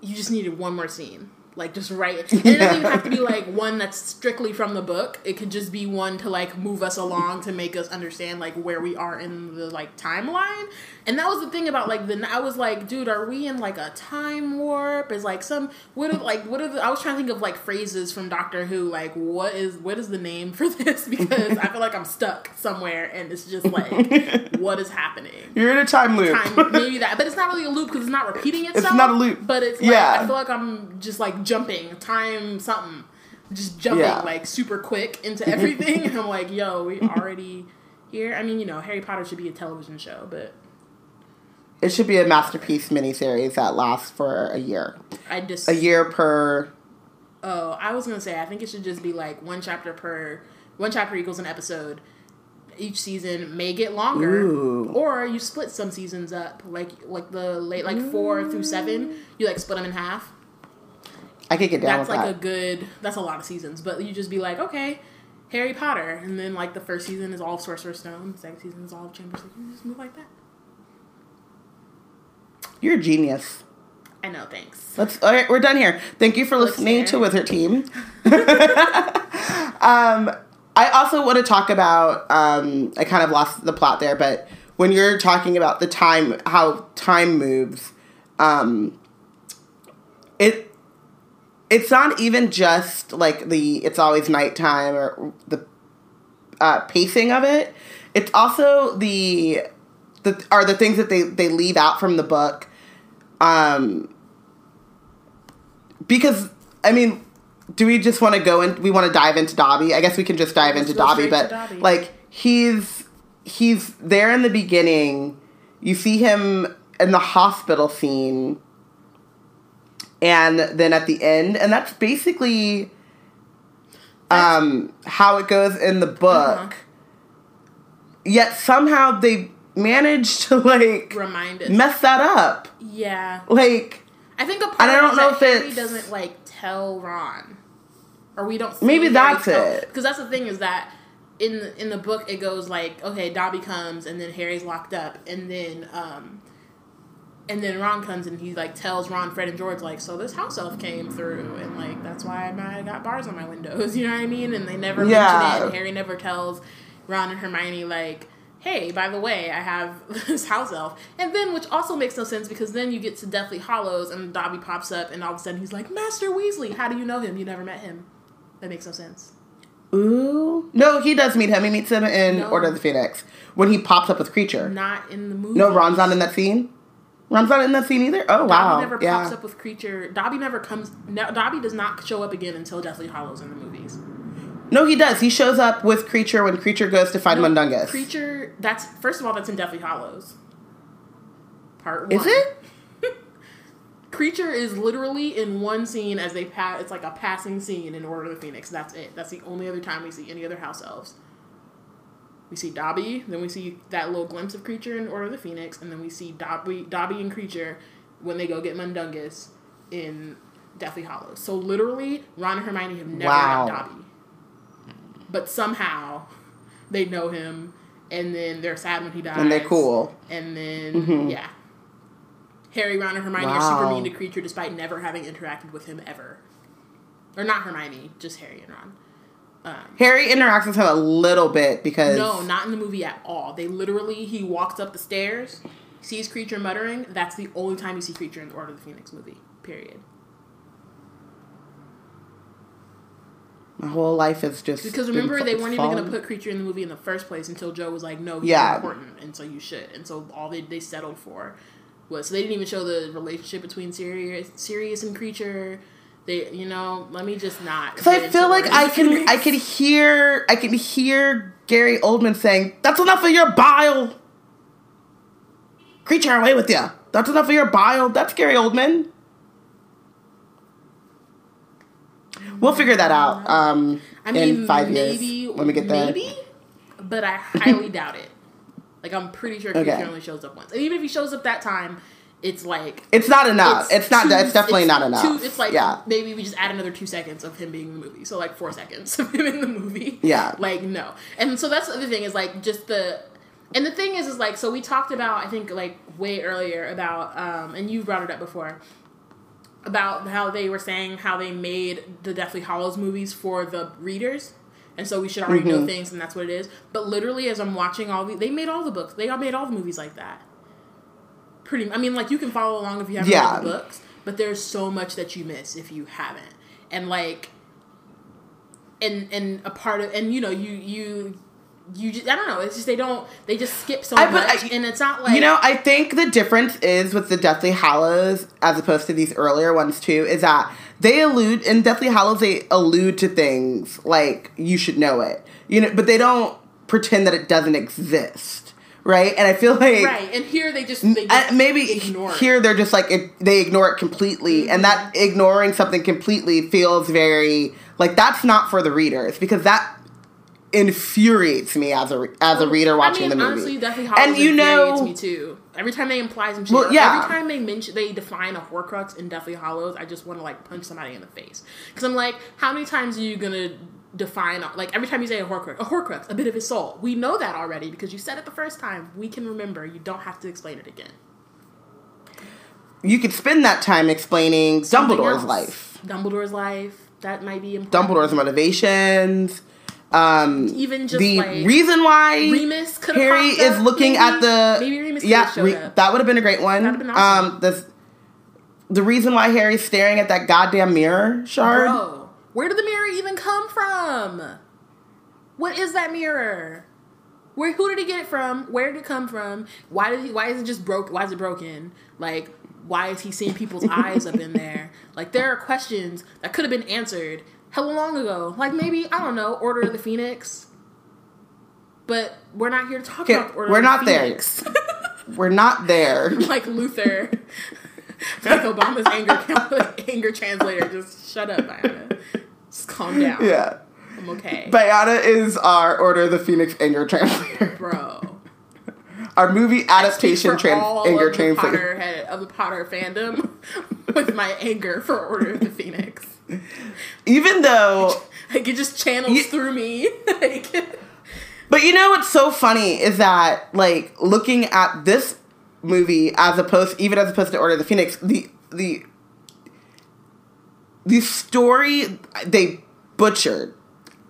you just needed one more scene. Like just write, and it doesn't even have to be like one that's strictly from the book. It could just be one to like move us along to make us understand like where we are in the like timeline. And that was the thing about like the I was like, dude, are we in like a time warp? Is like some what are like what are the, I was trying to think of like phrases from Doctor Who. Like what is what is the name for this? Because I feel like I'm stuck somewhere, and it's just like what is happening
You're in a time loop.
time, maybe that, but it's not really a loop because it's not repeating itself.
It's not a loop.
but it's like
Yeah.
I feel like I'm just like jumping time something, just jumping
Yeah.
like super quick into everything, and I'm like, yo, we already here. I mean, you know, Harry Potter should be a television show, but
it should be a masterpiece miniseries that lasts for a year.
I just
A year per
Oh, I was gonna say I think it should just be like one chapter per one chapter equals an episode. Each season may get longer,
Ooh.
or you split some seasons up, like like the late like four through seven. You like split them in half.
I could get down
That's like
that.
a good. That's a lot of seasons, but you just be like, okay, Harry Potter, and then like the first season is all of Sorcerer's Stone, the second season is all of Chamber You just move like that.
You're a genius.
I know. Thanks.
Let's all right, we're done here. Thank you for listening to Wizard Team. um, I also want to talk about. Um, I kind of lost the plot there, but when you're talking about the time, how time moves, um, it it's not even just like the it's always nighttime or the uh, pacing of it. It's also the the are the things that they they leave out from the book. Um, because I mean, do we just want to go in? We want to dive into Dobby. I guess we can just dive
Let's
into Dobby, but
Dobby.
like he's he's there in the beginning. You see him in the hospital scene, and then at the end, and that's basically um, how it goes in the book.
Uh-huh.
Yet somehow they managed to like
Remind us.
mess that up.
yeah.
Like
I think a part
And I don't know
that
if
Harry doesn't like tell Ron, or we don't. See
Maybe that's it.
Because that's the thing is that in the, in the book it goes like okay, Dobby comes and then Harry's locked up and then um and then Ron comes and he like tells Ron, Fred, and George like so this house elf came through and like that's why I got bars on my windows. You know what I mean? And they never
Yeah.
mention it. And Harry never tells Ron and Hermione like. Hey, by the way, I have this house elf. And then, which also makes no sense because then you get to Deathly Hallows and Dobby pops up and all of a sudden he's like, Master Weasley, how do you know him? You never met him. That makes no sense.
Ooh. No, he does meet him. He meets him in
No.
Order of the Phoenix when he pops up with Kreacher.
Not in the movie.
No, Ron's not in that scene. Ron's not in that scene either. Oh wow,
Dobby never
yeah.
pops up with Kreacher. Dobby never comes. No, Dobby does not show up again until Deathly Hallows in the movies.
No, he does. He shows up with Kreacher when Kreacher goes to find
No,
Mundungus.
Kreacher. That's first of all, that's in Deathly Hollows. Part one.
Is it?
Kreacher is literally in one scene as they pass. It's like a passing scene in Order of the Phoenix. That's it. That's the only other time we see any other house elves. We see Dobby, then we see that little glimpse of Kreacher in Order of the Phoenix, and then we see Dobby, Dobby and Kreacher when they go get Mundungus in Deathly Hallows. So literally, Ron and Hermione have never
Wow.
met Dobby, but somehow they know him, and then they're sad when he dies,
And they're cool.
and then mm-hmm. yeah, Harry, Ron, and Hermione are super mean to Kreacher despite never having interacted with him ever, or not Hermione, just Harry and Ron. Um,
Harry interacts with him a little bit because
no, not in the movie at all. They literally he walks up the stairs, sees Kreacher muttering. That's the only time you see Kreacher in the Order of the Phoenix movie. Period.
my whole life is just
Because remember, they weren't even going to put Kreacher in the movie in the first place until Joe was like, "No, he's
Yeah.
important, and so you should." And so all they they settled for was so they didn't even show the relationship between Sirius, Sirius and Kreacher. They, you know, let me just not.
Because I feel like I can I can hear I can hear Gary Oldman saying, That's enough of your bile. Kreacher away with you. That's enough of your bile. That's Gary Oldman. We'll figure that out um,
I mean,
in five
maybe,
years when we get there.
Maybe, but I highly doubt it. Like, I'm pretty sure Kreacher
Okay.
only shows up once, and even if he shows up that time, it's like
It's not enough. It's, not.
two-
it's definitely
it's
not enough.
two- it's like
yeah.
maybe we just add another two seconds of him being in the movie, so like four seconds of him in the movie.
Yeah.
like no, and so that's the other thing is like just the. And the thing is, is like, so we talked about, I think, like way earlier about, um, and you brought it up before, about how they were saying how they made the Deathly Hallows movies for the readers, and so we should already know
Mhm.
things, and that's what it is. But literally, as I'm watching all the, they made all the books, they all made all the movies like that. Pretty, I mean, like you can follow along if you haven't
Yeah.
read the books, but there's so much that you miss if you haven't, and like, and and a part of, and you know, you you. You just, I don't know. It's just they don't. They just skip so
I-
much,
I-
and it's not like
you know, I think the difference is with the Deathly Hallows as opposed to these earlier ones too, is that they allude in Deathly Hallows they allude to things like you should know it. You know, but they don't pretend that it doesn't exist. Right? And I feel like
right. And here they just they just
maybe
ignore it.
here they're just like it, they ignore it completely and that
Mm-hmm.
ignoring something completely feels very like that's not for the readers because that infuriates me as a as a reader watching
I mean,
the movie
Honestly, Deathly
and you
infuriates
know
me too. Every time they imply some shit,
Well, yeah.
every time they mention they define a Horcrux in Deathly Hallows, I just want to like punch somebody in the face because I'm like, how many times are you gonna define like every time you say a Horcrux, a Horcrux, a bit of his soul? We know that already because you said it the first time. We can remember. You don't have to explain it again.
you could spend that time explaining
Something
Dumbledore's
else.
life,
Dumbledore's life. That might be important.
Dumbledore's motivations, um,
Even just
the
like
reason why
Remus
Harry is
up,
looking
maybe.
at the
maybe Remus
yeah Re- that would have been a great one.
Been awesome.
Um, the the reason why Harry's staring at that goddamn mirror shard.
Bro, where did the mirror even come from? What is that mirror? Where who did he get it from? Where did it come from? Why did he why is it just broke why is it broken? Like why is he seeing people's eyes up in there? Like there are questions that could have been answered hella long ago. Like maybe I don't know, Order of the Phoenix. But we're not here to talk
Okay,
about Order
we're
of the
not there. We're not there.
like Luther, like Obama's anger anger translator. Just shut up, Diana. Just calm down.
Yeah.
I'm okay,
Bayana is our Order of the Phoenix anger translator.
bro.
Our movie adaptation
for
trans-
all
anger
of the
translator.
Potter head of the Potter fandom with my anger for Order of the Phoenix.
Even though
Like it just channels
Ye-
through me. like,
But you know what's so funny is that like looking at this movie as opposed even as opposed to Order of the Phoenix, the the the story they butchered.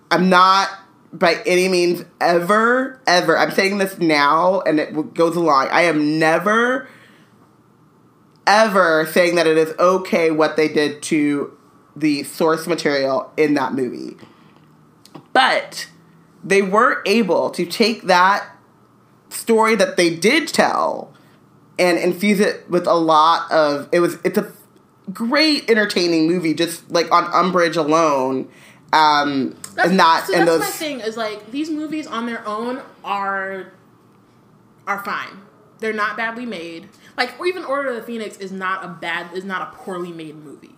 I'm not by any means ever ever. I'm saying this now and it goes along. I am never ever saying that it is okay what they did to the source material in that movie. But they were able to take that story that they did tell and infuse it with a lot of it was it's a great entertaining movie just like on Umbridge alone um
that's,
and that
so
and
that's
those
my thing is like these movies on their own are are fine. They're not badly made. Like or even Order of the Phoenix is not a bad is not a poorly made movie.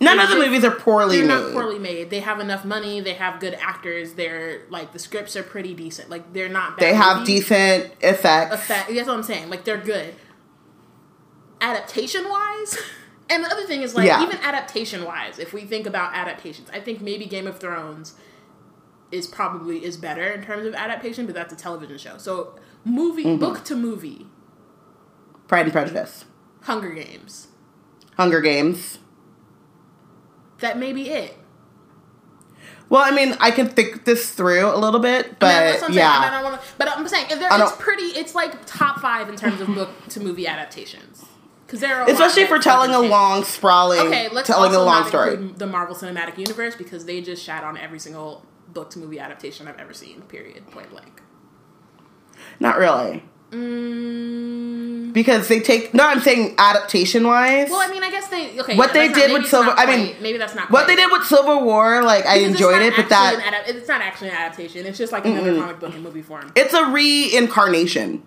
none of the movies are poorly
They're
made
not poorly made. They have enough money. They have good actors. They're like the scripts are pretty decent. Like they're not. Bad
they have
movies.
decent effects
effect. That's what I'm saying. Like they're good. Adaptation wise, and the other thing is like
Yeah.
even adaptation wise, if we think about adaptations, I think maybe Game of Thrones is probably is better in terms of adaptation, but that's a television show. So movie,
Mm-hmm.
book to movie,
Pride and Prejudice
Hunger Games.
Hunger Games
That may be it.
well I mean I can think this through a little bit but
I mean, that's what I'm saying.
yeah
I I wanna, but I'm saying if there, it's pretty. It's like top five in terms of book to movie adaptations because there are
especially for telling a long sprawling
Okay, let's
telling a long story
the Marvel Cinematic Universe because they just shat on every single book to movie adaptation I've ever seen. Period. Point blank.
not really
Mm,
because they take no i'm saying adaptation wise
well, I mean, I guess they okay.
What they did
not,
with Silver- I mean,
quite- maybe that's not
what they did with civil war like i
because it's
enjoyed it but that
adap- it's not actually an adaptation. It's just like another comic book in movie form.
it's a reincarnation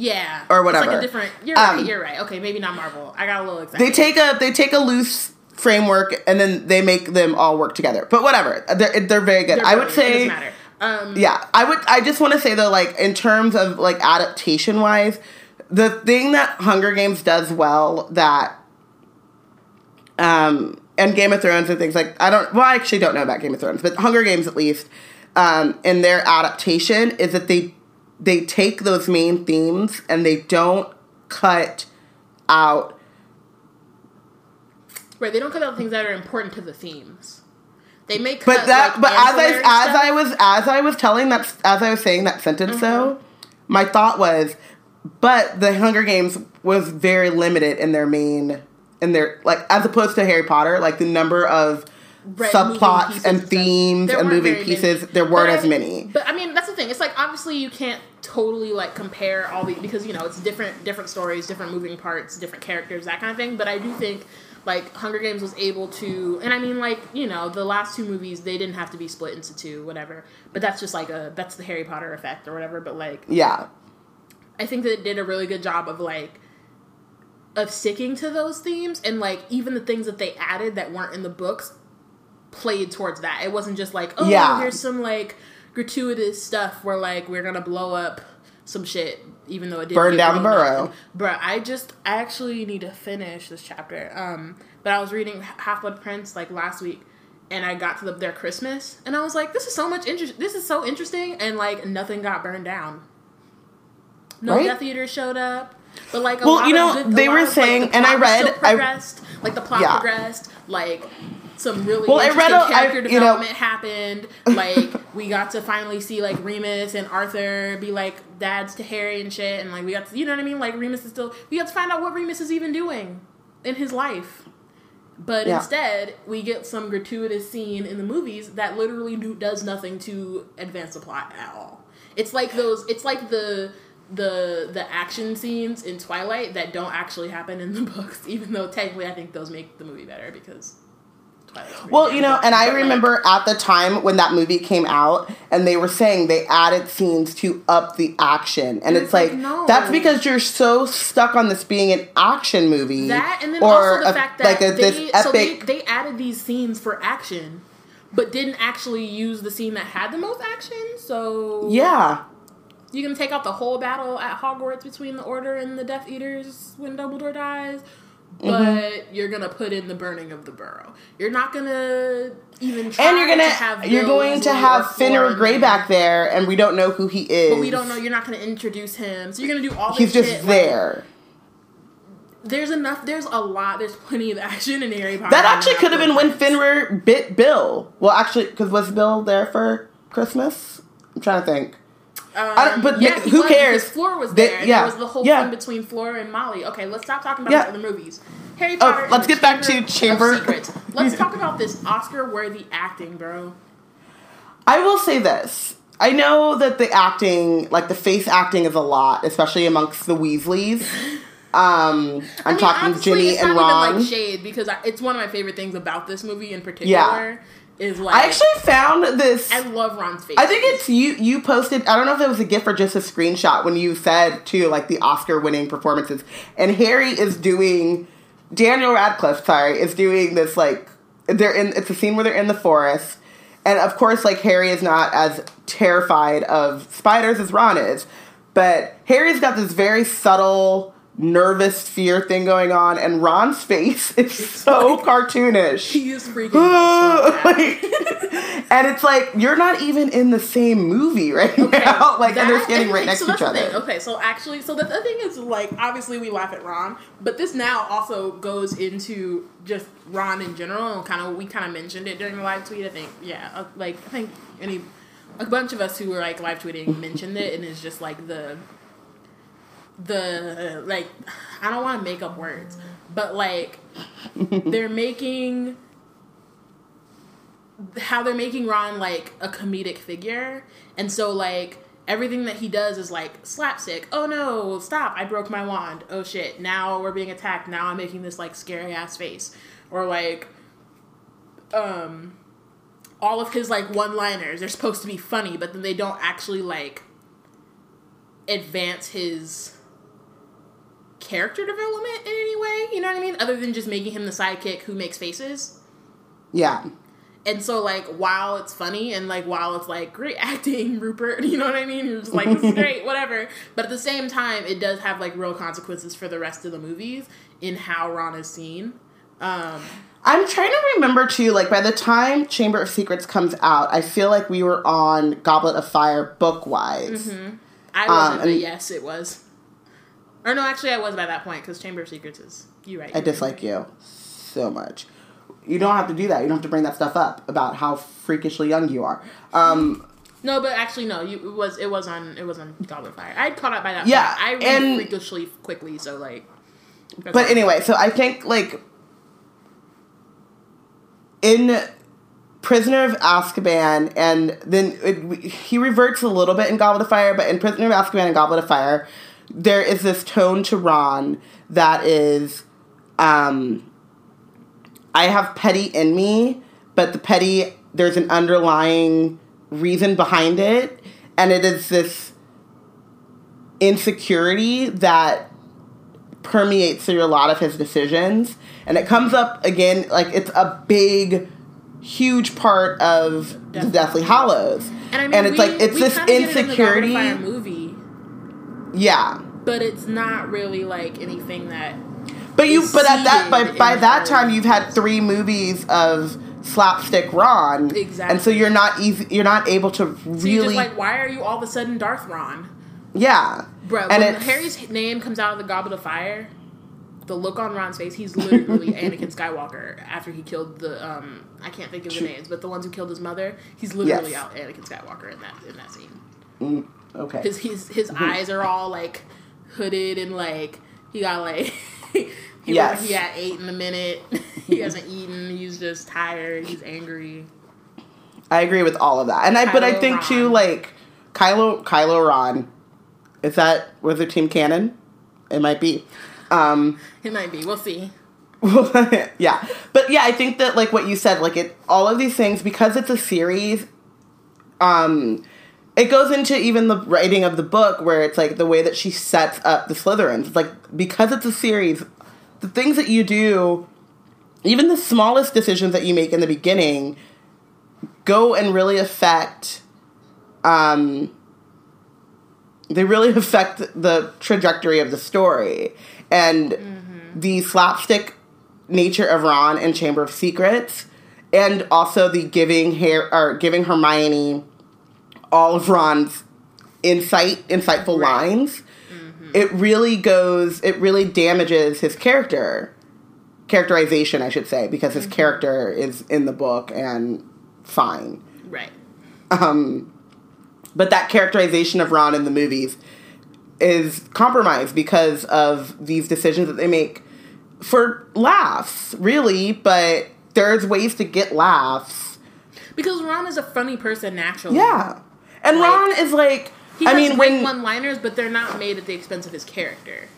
Yeah,
Or
It's
whatever.
like a different. You're right.
Um,
You're right. Okay, maybe not Marvel. I got a little excited.
they take a they take a loose framework and then they make them all work together but whatever they're, they're very good
They're
i would say.
Um,
yeah i would i just want to say though like in terms of like adaptation wise the thing that hunger games does well that um and game of thrones and things like i don't well i actually don't know about game of thrones but hunger games at least um in their adaptation is that they they take those main themes and they don't cut out
Right. They don't cut out things that are important to the themes. They may cut
but that
like,
but as I as
stuff.
I was as I was telling that as I was saying that sentence though,
Mm-hmm.
my thought was, but the Hunger Games was very limited in their main in their like as opposed to Harry Potter, like the number of subplots and themes and moving pieces,
many.
there weren't
But
as many.
But I mean, that's the thing. It's like obviously you can't totally like compare all the because you know it's different, different stories, different moving parts, different characters, that kind of thing. But I do think like Hunger Games was able to, and I mean like you know the last two movies they didn't have to be split into two, whatever. But that's just like a that's the Harry Potter effect or whatever. But like
Yeah.
I think that it did a really good job of like of sticking to those themes and like even the things that they added that weren't in the books played towards that. It wasn't just like, oh,
Yeah.
here's some like gratuitous stuff where like we're gonna blow up some shit, even though it didn't
Burn down the burrow.
Bruh, I just I actually need to finish this chapter. Um, but I was reading Half Blood Prince like last week, and I got to the, their Christmas, and I was like, this is so much interest. This is so interesting, and like nothing got burned down. No
Right?
Death Eaters showed up. But like a
Well,
lot
you
of
know,
good-
they were
of, like,
saying-
the
and I
plot was still
read- I-
progressed. like the plot
Yeah.
progressed. Like some really
Well,
interesting
read a- I-
character
you know-
development happened. Like we got to finally see like Remus and Arthur be like dads to Harry and shit, and like we got to, you know what I mean. Like Remus is still we got to find out what Remus is even doing in his life. But
Yeah.
instead, we get some gratuitous scene in the movies that literally do, does nothing to advance the plot at all. It's like those. It's like the the the action scenes in Twilight that don't actually happen in the books, even though technically I think those make the movie better because. Twilight's pretty
Well, you know, and I remember at the time when that movie came out, and they were saying they added scenes to up the action, and it's
it's
like
like, no.
that's because you're so stuck on this being an action movie,
that, and then
or
also the
a-
fact that
like a,
they,
this
so they, they added these scenes for action, but didn't actually use the scene that had the most action. So
yeah,
You gonna take out the whole battle at Hogwarts between the Order and the Death Eaters when Dumbledore dies, but
Mm-hmm.
you're gonna put in the burning of the Burrow. You're not gonna even try
and you're
to
gonna
have
you're going to have Finner Grey back
there,
and we don't know who he is.
but we don't know. You're not gonna introduce him, so you're gonna do all. This
He's just
shit, like,
there.
there's enough. There's a lot. There's plenty of action in Harry Potter.
That actually could have been when. Finner bit Bill. Well, actually, because was Bill there for Christmas? I'm trying to think.
Um,
but
yeah,
who
was,
cares?
Fleur was there.
yeah,
There was the whole
yeah.
thing between Fleur and Molly. Okay, let's stop talking about
Yeah.
other movies. Harry
Oh,
Potter. and
let's get back to
of
Chamber-
Secrets. Let's talk about this Oscar-worthy acting, bro.
I will say this. I know that the acting, like the face acting, is a lot, especially amongst the Weasleys. Um, I'm
I mean,
talking
honestly,
Ginny and Ron.
Even like shade because I, it's one of my favorite things about this movie in particular.
Yeah.
Is like
I actually found this.
I love Ron's face.
I think it's you. You posted. I don't know if it was a GIF or just a screenshot when you said to like the Oscar-winning performances, and Harry is doing. Daniel Radcliffe, sorry, is doing this like they're in. It's a scene where they're in the forest, and of course, like Harry is not as terrified of spiders as Ron is, but Harry's got this very subtle, nervous fear thing going on, and Ron's face is so cartoonish.
he is freaking. out.
Like, and it's like you're not even in the same movie right now. Like, and they're
That-
standing right
okay,
next
so
to each other.
thing. Okay, so actually, so the, the thing is, like, obviously we laugh at Ron, but this now also goes into just Ron in general, and kind of we kind of mentioned it during the live tweet. I think, yeah, uh, like I think any a bunch of us who were like live tweeting mentioned it, and it's just like the the like I don't want to make up words, but like they're making how they're making Ron like a comedic figure, and so like everything that he does is like slapstick. Oh no, stop! I broke my wand. Oh shit! Now we're being attacked. Now I'm making this like scary ass face, or like, um, all of his like one liners. They're supposed to be funny, but then they don't actually like advance his character development in any way. You know what I mean? Other than just making him the sidekick who makes faces.
Yeah.
And so, like, while it's funny and like while it's like great acting, Rupert, you know what I mean? You're just like, this is great, whatever. But at the same time, it does have like real consequences for the rest of the movies in how Ron is seen. Um,
I'm trying to remember too, like by the time Chamber of Secrets comes out, I feel like we were on Goblet of Fire book wise.
I wasn't,
and-
yes, it was. Or no, actually, I was by that point because Chamber of Secrets is you right.
I dislike you so much. You don't have to do that. You don't have to bring that stuff up about how freakishly young you are. Um,
No, but actually, no. You it was it was on it was on Goblet of Fire. I'd caught up by that.
Yeah,
point. I read
and-
freakishly quickly, so like.
but anyway, so I think like in Prisoner of Azkaban, and then it, he reverts a little bit in Goblet of Fire, but in Prisoner of Azkaban and Goblet of Fire, there is this tone to Ron that is, um, I have petty in me, but the petty there's an underlying reason behind it, and it is this insecurity that permeates through a lot of his decisions. And it comes up again like it's a big huge part of the deathly hallows
and I mean,
it's
we-
like it's this
kinda get it in the Goblet of
insecurity yeah
but it's not really like anything that.
but you but at that by, by that time you've had three movies of slapstick ron
Exactly.
and so you're not easy you're not able to
So
really
just like, why are you all of a sudden Darth Ron?
yeah
Bro,
and
when Harry's name comes out of the Goblet of Fire, the look on Ron's face, he's literally Anakin Skywalker after he killed the um I can't think of the names, but the ones who killed his mother, he's literally
Yes.
out Anakin Skywalker in that in that scene.
Okay
His his his eyes are all like hooded and like he got like he,
Yes.
he had eight in a minute. he hasn't eaten. He's just tired. He's angry.
I agree with all of that, and I but I
Kylo
think too like Kylo Kylo Ron. Is that Wizard Team canon? It might be. Um,
It might be. We'll see.
yeah, but yeah, I think that like what you said, like it, all of these things because it's a series. Um, it goes into even the writing of the book where it's like the way that she sets up the Slytherins. It's like because it's a series, the things that you do, even the smallest decisions that you make in the beginning, go and really affect. Um, they really affect the trajectory of the story and the slapstick nature of Ron and Chamber of Secrets, and also the giving hair or giving Hermione all of Ron's insight, insightful
Right.
lines. It really goes. It really damages his character, characterization, I should say, because his character is in the book and fine.
Right.
Um, but that characterization of Ron in the movies is compromised because of these decisions that they make for laughs, really. But there's ways to get laughs.
Because Ron is a funny person naturally.
Yeah, and
Like,
Ron is like,
He
I mean, when
one-liners, but they're not made at the expense of his character.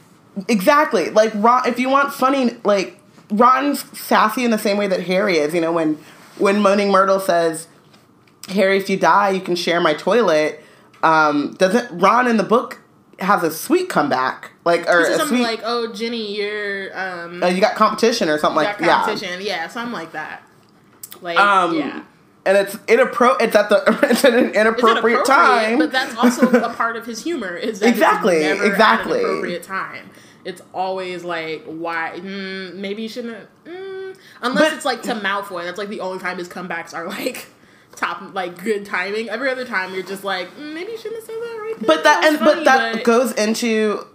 exactly like Ron. If you want funny, like Ron's sassy in the same way that Harry is. You know, when when Moaning Myrtle says, "Harry, if you die, you can share my toilet." Um, doesn't Ron in the book has a sweet comeback, like or a
something
sweet,
like, "Oh, Ginny, you're um,
uh, you got competition or something like yeah.
competition." Yeah. something like that. Like,
Um,
yeah,
and it's inappro. It's at the it's at an inappropriate, time.
but that's also a part of his humor. Is that
Exactly, exactly.
appropriate time. It's always like, why? Mm, maybe you shouldn't. Mm, unless
But-
it's like to Malfoy. That's like the only time his comebacks are like top, like good timing. Every other time, you're just like, mm, maybe you shouldn't have said that right there.
but that
was
and
funny,
but that goes into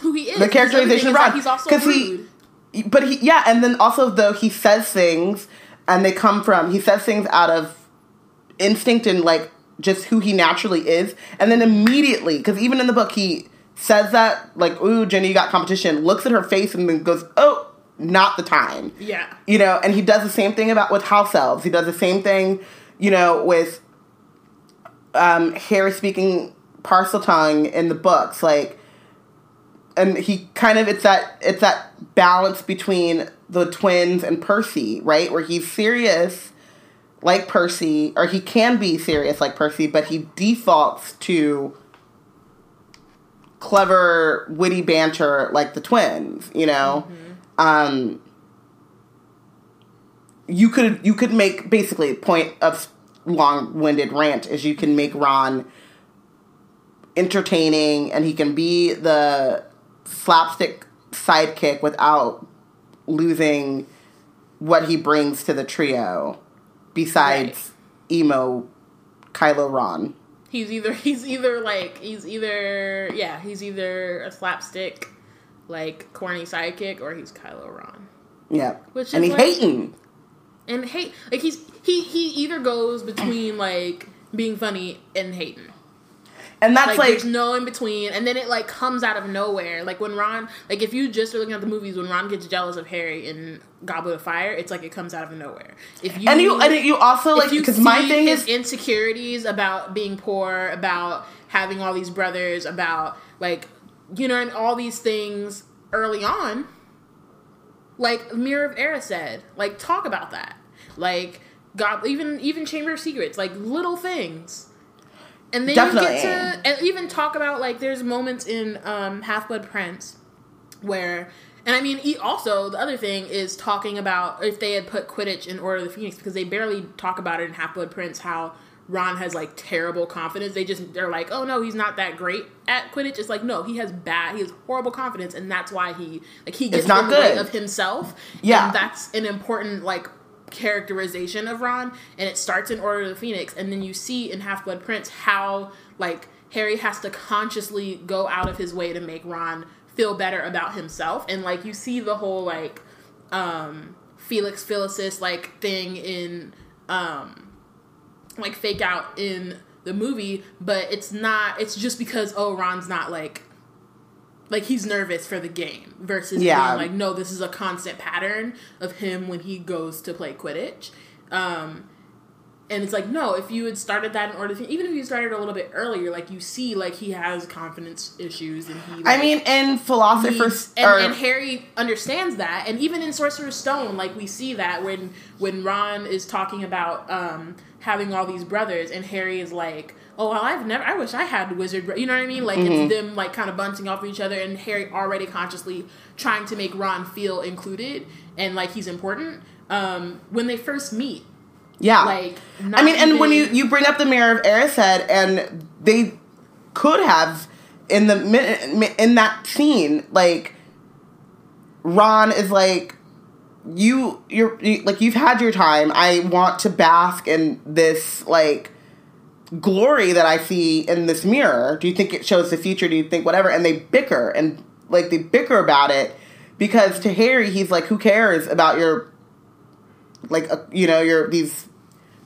who he is.
the characterization of
is, like, he's also rude.
he, but he yeah, and then also though he says things and they come from he says things out of instinct and like just who he naturally is, and then immediately because even in the book he says that like ooh Ginny you got competition looks at her face and then goes oh not the time.
Yeah.
you know and he does the same thing about with house elves. He does the same thing you know with um harry speaking Parseltongue in the books like and he kind of it's that it's that balance between the twins and percy right? Where he's serious like percy or he can be serious like percy but he defaults to clever witty banter like the twins you know? Um you could you could make basically point of long-winded rant is you can make Ron entertaining and he can be the slapstick sidekick without losing what he brings to the trio besides emo Kylo Ron.
He's either he's either like he's either yeah he's either a slapstick like corny sidekick or he's Kylo Ron
Yeah.
Which
and
is
he
like-
hating.
and hate like he's he he either goes between like being funny and hating
And that's
like,
like,
there's no in between. And then it like comes out of nowhere. Like when Ron like if you just are looking at the movies when Ron gets jealous of Harry in Goblet of Fire it's like it comes out of nowhere. If you
and you and you also like
you
because my thing
his
is
insecurities about being poor, about having all these brothers, about like you know, and all these things early on, like Mirror of Erised, like talk about that, like God, even even Chamber of Secrets, like little things. And then you get to and even talk about like there's moments in um, Half Blood Prince where and I mean, he also the other thing is talking about if they had put Quidditch in Order of the Phoenix because they barely talk about it in Half Blood Prince how Ron has like terrible confidence. They just they're like, oh no, he's not that great at Quidditch. It's like no, he has bad, he has horrible confidence, and that's why he like he gets
not
in the way of himself.
Yeah.
and that's an important like characterization of Ron, and it starts in Order of the Phoenix, and then you see in Half Blood Prince how like Harry has to consciously go out of his way to make Ron feel better about himself, and like you see the whole like um Felix Felicis like thing in um like fake out in the movie, but it's not. It's just because oh Ron's not like like he's nervous for the game versus
Yeah.
being like no this is a constant pattern of him when he goes to play quidditch um And it's like, no, if you had started that in order to, even if you started a little bit earlier, like you see, like he has confidence issues and he. Like,
I mean, in Philosopher's
and, and Harry understands that, and even in Sorcerer's Stone, like we see that when when Ron is talking about um, having all these brothers, and Harry is like, "Oh, well, I've never. I wish I had wizard." Bro-. You know what I mean? Like
Mm-hmm.
it's them like kind of bunting off each other, and Harry already consciously trying to make Ron feel included and like he's important. Um, when they first meet,
yeah.
like
I mean, and when you you bring up the Mirror of Erised, and they could have in the in that scene, like Ron is like, you you're you, like you've had your time. I want to bask in this like glory that I see in this mirror. Do you think it shows the future? Do you think whatever? And they bicker and like they bicker about it because to Harry, he's like, who cares about your like uh, you know your these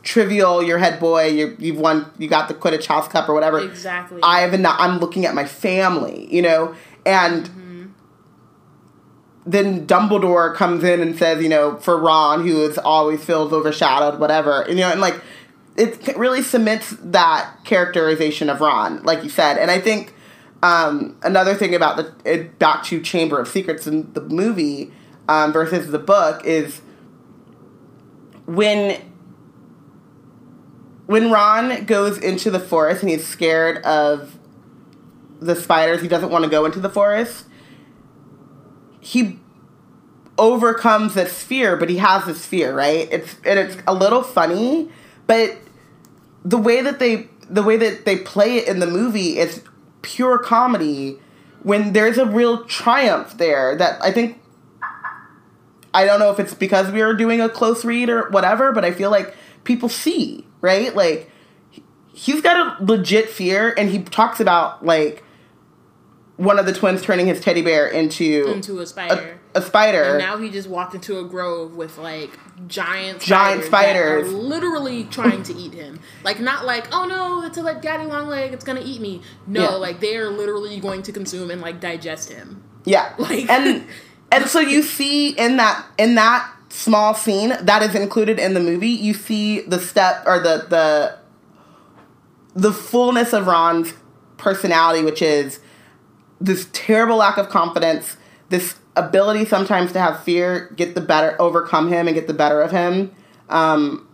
trivial your head boy you you've won you got the Quidditch House Cup or whatever.
exactly,
I have not. I'm looking at my family, you know, and then Dumbledore comes in and says, you know, for Ron, who is always feels overshadowed, whatever, and, you know, and like it really cements that characterization of Ron, like you said, and I think um, another thing about the it, back to Chamber of Secrets in the movie um, versus the book is when when Ron goes into the forest and he's scared of the spiders, he doesn't want to go into the forest. He overcomes this fear, but he has this fear, right? It's and it's a little funny, but the way that they the way that they play it in the movie is pure comedy when there's a real triumph there that I think I don't know if it's because we were doing a close read or whatever, but I feel like people see, right? Like he's got a legit fear and he talks about like one of the twins turning his teddy bear into
into a spider.
a, a spider.
And now he just walked into a grove with like giant
Giant
spiders, that
spiders.
are literally trying to eat him. Like not like oh no, it's a like daddy long leg, it's gonna eat me. No,
Yeah.
like they are literally going to consume and like digest him.
Yeah.
Like-
and and so you see in that in that small scene that is included in the movie, you see the step or the the the fullness of Ron's personality, which is this terrible lack of confidence, this ability sometimes to have fear get the better overcome him and get the better of him. Um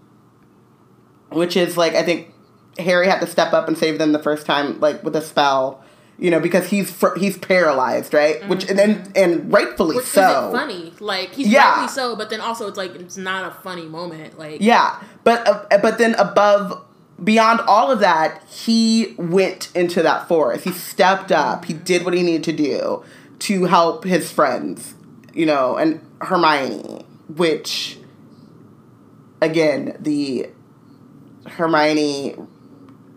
which is like I think Harry had to step up and save them the first time, like with a spell, you know, because he's fr- he's paralyzed, right? Which and and, and rightfully
Which
so.
funny. Like he's
Yeah.
rightly so, but then also it's like it's not a funny moment. Like
Yeah, but uh, but then above beyond all of that, he went into that forest. He stepped up. He did what he needed to do to help his friends, you know, and Hermione, which again, the Hermione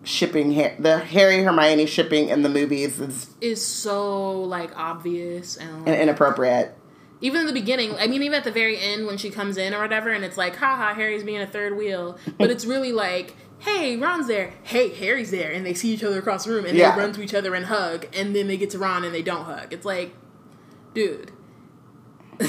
shipping the Harry Hermione shipping in the movies is
is so like obvious and like,
inappropriate.
even in the beginning, I mean, even at the very end when she comes in or whatever, and it's like, haha, Harry's being a third wheel. But it's really like, hey, Ron's there. Hey, Harry's there. And they see each other across the room and
Yeah.
they run to each other and hug. And then they get to Ron and they don't hug. It's like, dude.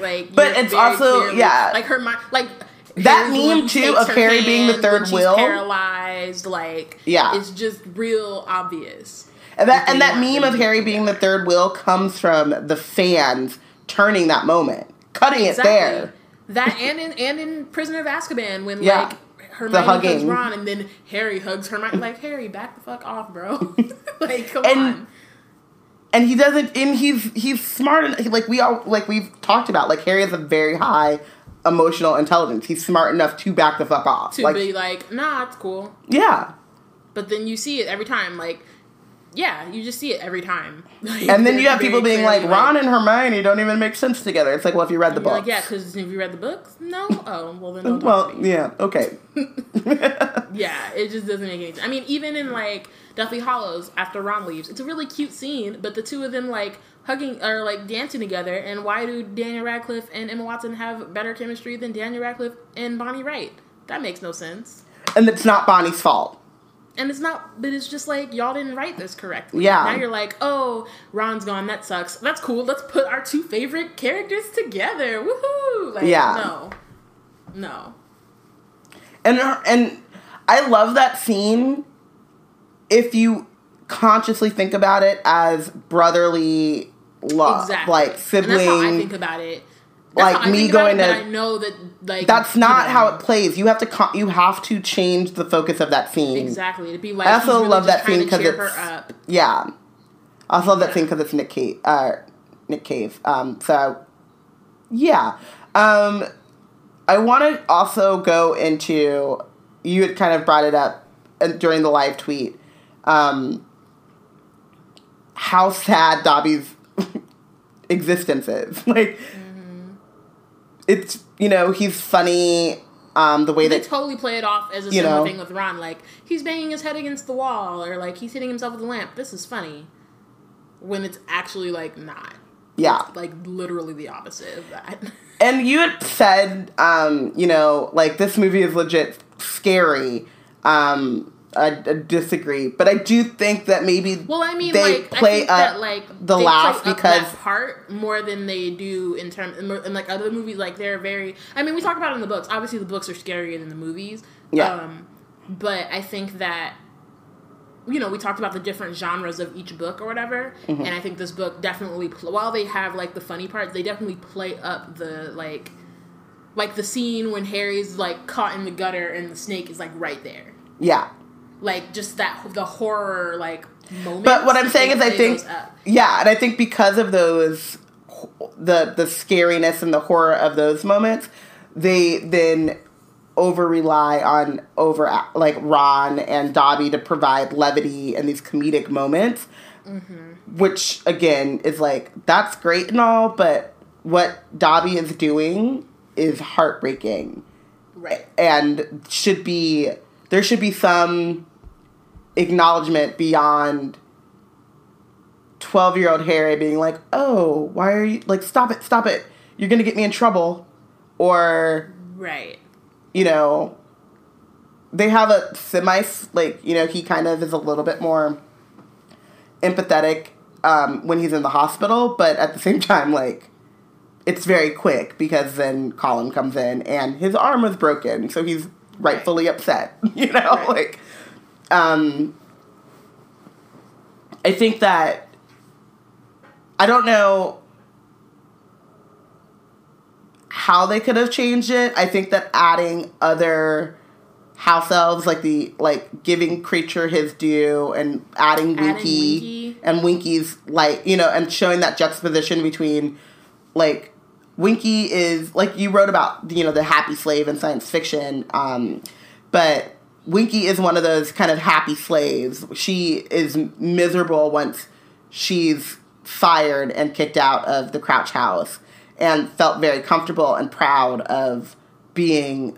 like,
But it's also-
clearly-
yeah.
Like her mind, like.
That
Harry's
meme, too, of Harry being the third wheel.
paralyzed, like,
Yeah.
it's just real obvious.
And that and that meme of Harry
be
being the third wheel comes from the fans turning that moment, cutting it there.
That and in and in Prisoner of Azkaban when
Yeah.
like Hermione hugs. Ron and then Harry hugs Hermione like Harry back the fuck off, bro. like come
And-
on.
And he doesn't. And he's he's smart. And like we all like we've talked about. Like Harry has a very high emotional intelligence. He's smart enough to back the fuck off.
To
like
be like, nah, it's cool.
yeah.
But then you see it every time, like yeah, you just see it every time. Like,
And then you have people being like, Ron and Hermione don't even make sense together. It's like, well, if you read the book,
like, yeah, because have you read the books? No. Oh, well then don't talk
Well,
to me.
yeah, okay.
Yeah, it just doesn't make any sense. I mean, even in like Deathly Hallows, after Ron leaves, it's a really cute scene, but the two of them like hugging or like dancing together. And why do Daniel Radcliffe and Emma Watson have better chemistry than Daniel Radcliffe and Bonnie Wright? That makes no sense.
and it's not Bonnie's fault.
And it's not, but it's just like y'all didn't write this correctly.
Yeah.
Now you're like, oh, Ron's gone. That sucks. That's cool. Let's put our two favorite characters together. Woohoo! Like,
Yeah.
No. No.
and and I love that scene. If you consciously think about it as brotherly love,
Exactly.
like
And
sibling,
that's how I think about it. That's
like me going to-
I know that like
that's
you
not
know,
how it plays. You have to con- you have to change the focus of that scene.
exactly to be like.
I also
really
love that scene
because
it's-
her up.
Yeah, I also love that scene because it's Nick Cave. Uh, Nick Cave. Um, so yeah, um, I want to also go into. You had kind of brought it up uh, during the live tweet. Um, how sad Dobby's existence is. Like. It's you know he's funny. Um, the way that
They
that
totally play it off as a similar
know.
thing with Ron, like he's banging his head against the wall, or like he's hitting himself with a lamp. This is funny, when it's actually like not.
yeah,
It's, like literally the opposite of that.
And you had said, um, you know, like this movie is legit scary. Um, I, I disagree, but I do think that maybe
Well, I mean,
they
like
play
I think
up
that like
the
they
laugh
play up
because
that part more than they do in terms and like other movies. Like they're very. I mean, we talk about it in the books. Obviously, the books are scarier than the movies.
Yeah.
Um, but I think that you know we talked about the different genres of each book or whatever,
Mm-hmm.
and I think this book definitely while they have like the funny parts, they definitely play up the like like the scene when Harry's like caught in the gutter and the snake is like right there
yeah.
Like just that the horror like moment.
But what I'm saying is, I think, yeah, and I think because of those, the the scariness and the horror of those moments, they then over rely on over like Ron and Dobby to provide levity and these comedic moments, mm-hmm. which again is like that's great and all, but what Dobby is doing is heartbreaking
right.
and should be there should be some acknowledgement beyond 12 year old Harry being like, oh, why are you like, stop it, stop it, you're gonna get me in trouble. Or,
Right.
you know, they have a semi, like, you know, he kind of is a little bit more empathetic um, when he's in the hospital, but at the same time, like, it's very quick because then Colin comes in and his arm was broken, so he's rightfully upset, you know,
Right.
like, um, I think that I don't know how they could have changed it. I think that adding other house elves, like the like giving Kreacher his due and adding Winky,
Winky.
and Winky's like you know, and showing that juxtaposition between like Winky is like you wrote about you know the happy slave in science fiction, um, but Winky is one of those kind of happy slaves. She is miserable once she's fired and kicked out of the Crouch House, and felt very comfortable and proud of being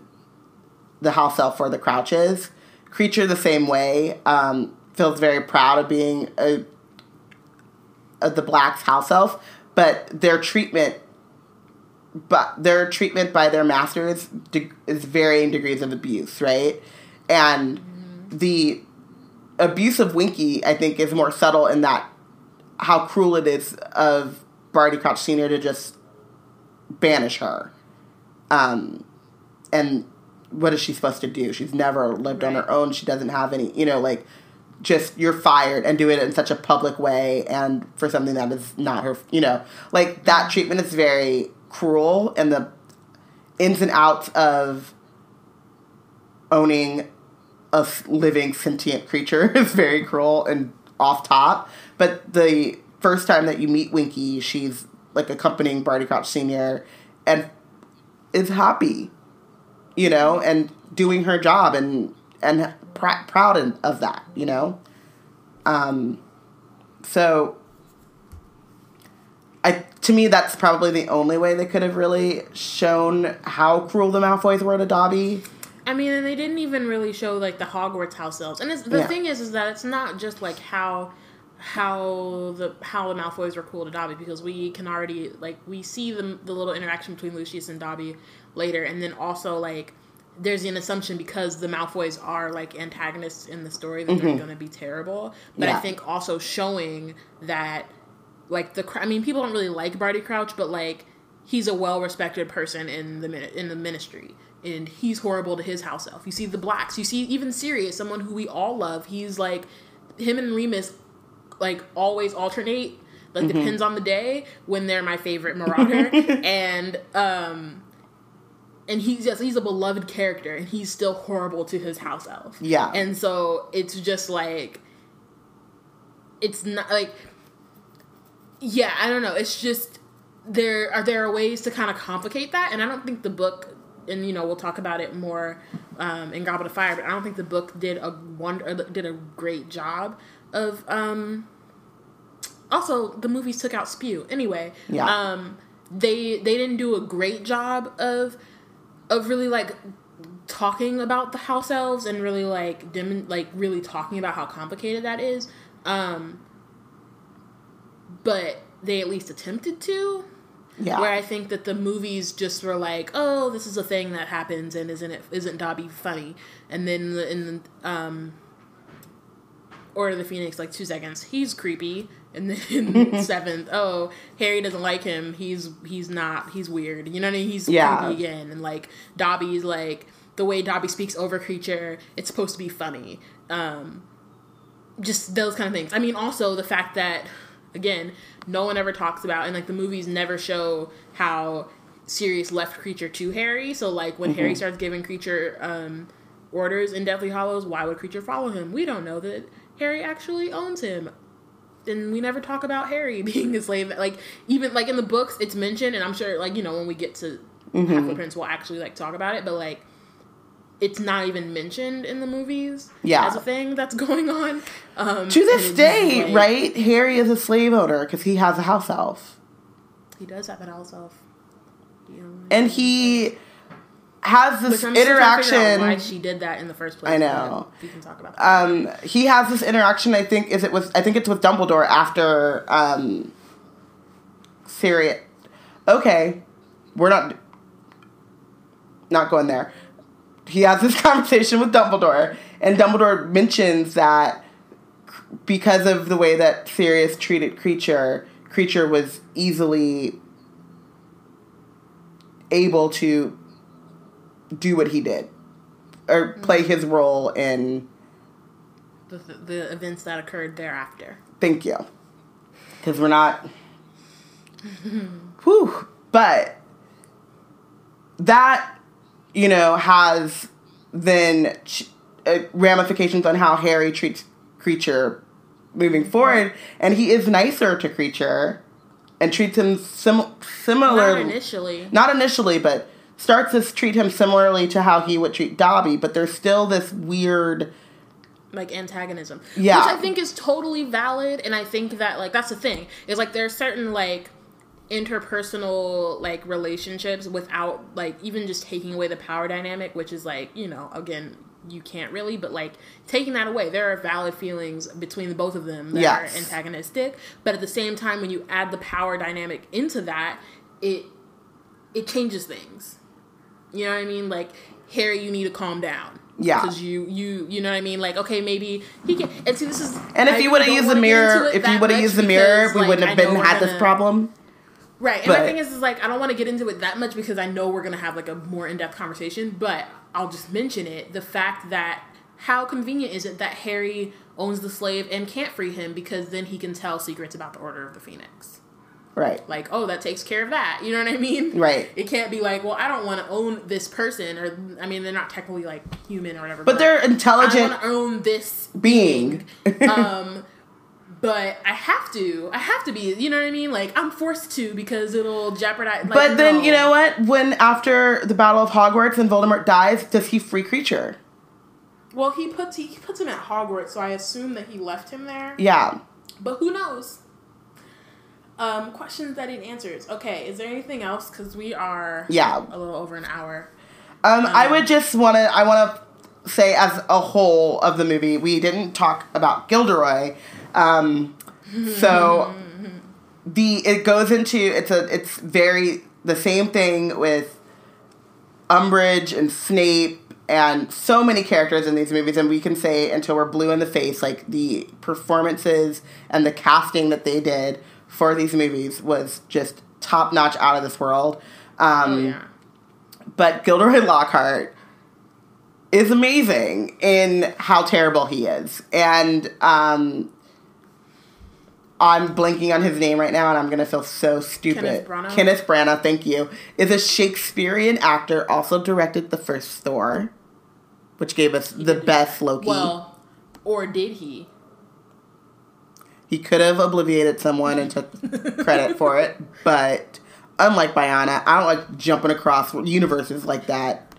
the house elf for the Crouches. Kreacher the same way um, feels very proud of being a, a the Black's house elf, but their treatment, but their treatment by their masters is varying degrees of abuse, right? And the abuse of Winky, I think, is more subtle in that how cruel it is of Barty Crouch Senior to just banish her. Um, and what is she supposed to do? She's never lived on her own. She doesn't have any, you know, like just you're fired and do it in such a public way and for something that is not her, you know, like that treatment is very cruel and the ins and outs of owning a living sentient creature is very cruel and off top. But the first time that you meet Winky, she's like accompanying Barty Crouch Senior and is happy, you know, and doing her job and and pr- proud of that, you know. Um, so I to me that's probably the only way they could have really shown how cruel the Malfoys were to Dobby.
I mean, and they didn't even really show like the Hogwarts house elves. And it's, the
Yeah.
thing is, is that it's not just like how how the how the Malfoys were cool to Dobby because we can already like we see the the little interaction between Lucius and Dobby later, and then also like there's an assumption because the Malfoys are like antagonists in the story that they're mm-hmm. going to be terrible. But I think also showing that like the cr- I mean people don't really like Barty Crouch, but like he's a well respected person in the in the ministry. And he's horrible to his house elf. You see the blacks. You see even Sirius, someone who we all love. He's like him and Remus like always alternate. Like
Mm-hmm.
depends on the day when they're my favorite marauder. and um and he's just he's a beloved character and he's still horrible to his house elf.
Yeah.
And so it's just like it's not like yeah, I don't know. It's just there are there are ways to kind of complicate that, and I don't think the book, and you know we'll talk about it more um, in Goblet of Fire, but I don't think the book did a wonder did a great job of. Um, also, the movies took out spew anyway.
Yeah.
Um, they they didn't do a great job of of really like talking about the house elves and really like dim- like really talking about how complicated that is. Um, but they at least attempted to.
Yeah.
Where I think that the movies just were like, "Oh, this is a thing that happens, and isn't it? Isn't Dobby funny?" And then in the um, Order of the Phoenix, like two seconds, he's creepy, and then seventh, oh, Harry doesn't like him. He's he's not. He's weird. You know what I mean? He's
Yeah.
creepy again, and like Dobby's like the way Dobby speaks over Kreacher. It's supposed to be funny. Um, just those kind of things. I mean, also the fact that again, no one ever talks about, and like the movies never show how Sirius left Kreacher to Harry. So like when Harry starts giving Kreacher um, orders in Deathly Hallows, why would Kreacher follow him? We don't know that Harry actually owns him. And we never talk about Harry being a slave. Like even like in the books, it's mentioned, and I'm sure like you know when we get to Half the Prince, we'll actually like talk about it. But like, it's not even mentioned in the movies.
Yeah.
as a thing that's going on. Um,
to this day,
like-
right? Harry is a slave owner because he has a house elf.
He does have an house elf. You know,
And he has this
Which I'm still trying to figure out
interaction.
Why she did that in the first place?
I know.
We can talk about that.
um, he has this interaction. I think is it with I think it's with Dumbledore after um, Sirius. Okay, we're not not going there. He has this conversation with Dumbledore, and Dumbledore mentions that because of the way that Sirius treated Kreacher, Kreacher was easily able to do what he did or play his role in
the, the, events that occurred thereafter.
Thank you. Because we're not. Whew. But that, you know, has then ch- uh, ramifications on how Harry treats Kreacher moving forward. And he is nicer to Kreacher and treats him sim-
similar.
Not
initially.
Not initially, but starts to treat him similarly to how he would treat Dobby. But there's still this weird.
like antagonism.
Yeah.
Which I think is totally valid and I think that like that's the thing. Is like there's certain like interpersonal like relationships without like even just taking away the power dynamic, which is like, you know, again, you can't really, but like taking that away, there are valid feelings between the both of them that
Yes.
are antagonistic. But at the same time when you add the power dynamic into that, it it changes things. You know what I mean? Like Harry, you need to calm down.
Yeah.
Because you, you, you know what I mean? Like, okay, maybe he can. And see, this is.
And if
I
you would have used the mirror, if you would have used the mirror, we
like,
wouldn't have been had this
gonna-
problem.
Right. And
but-
my thing is, is like, I don't want to get into it that much because I know we're gonna have like a more in depth conversation. But I'll just mention it: the fact that how convenient is it that Harry owns the slave and can't free him because then he can tell secrets about the Order of the Phoenix.
Right.
Like, oh, that takes care of that. You know what I mean?
Right.
It can't be like, well, I don't want to own this person, or I mean, they're not technically like human or whatever.
But they're
I
intelligent
want to own this
being.
um, but I have to. I have to be. You know what I mean? Like I'm forced to because it'll jeopardize. Like,
but then
no.
you know what? When after the Battle of Hogwarts and Voldemort dies, does he free Kreacher?
Well, he puts he puts him at Hogwarts, so I assume that he left him there.
Yeah.
But who knows? Um, questions that didn't answers. Okay, is there anything else? Because we are
Yeah.
a little over an hour.
Um, I would just want to. I want to say, as a whole of the movie, we didn't talk about Gilderoy. Um, so the it goes into it's a it's very the same thing with Umbridge and Snape and so many characters in these movies, and we can say until we're blue in the face, like the performances and the casting that they did for these movies was just top notch, out of this world. Um,
Oh yeah.
but Gilderoy Lockhart is amazing in how terrible he is. And um, I'm blinking on his name right now, and I'm gonna feel so stupid.
Kenneth Branagh?
Kenneth Branagh, thank you, is a Shakespearean actor. Also directed the first Thor, which gave us the
did do
best Loki.
Well, or did he?
he could have obliviated someone and took credit for it, but unlike Bayana, I don't like jumping across universes like that.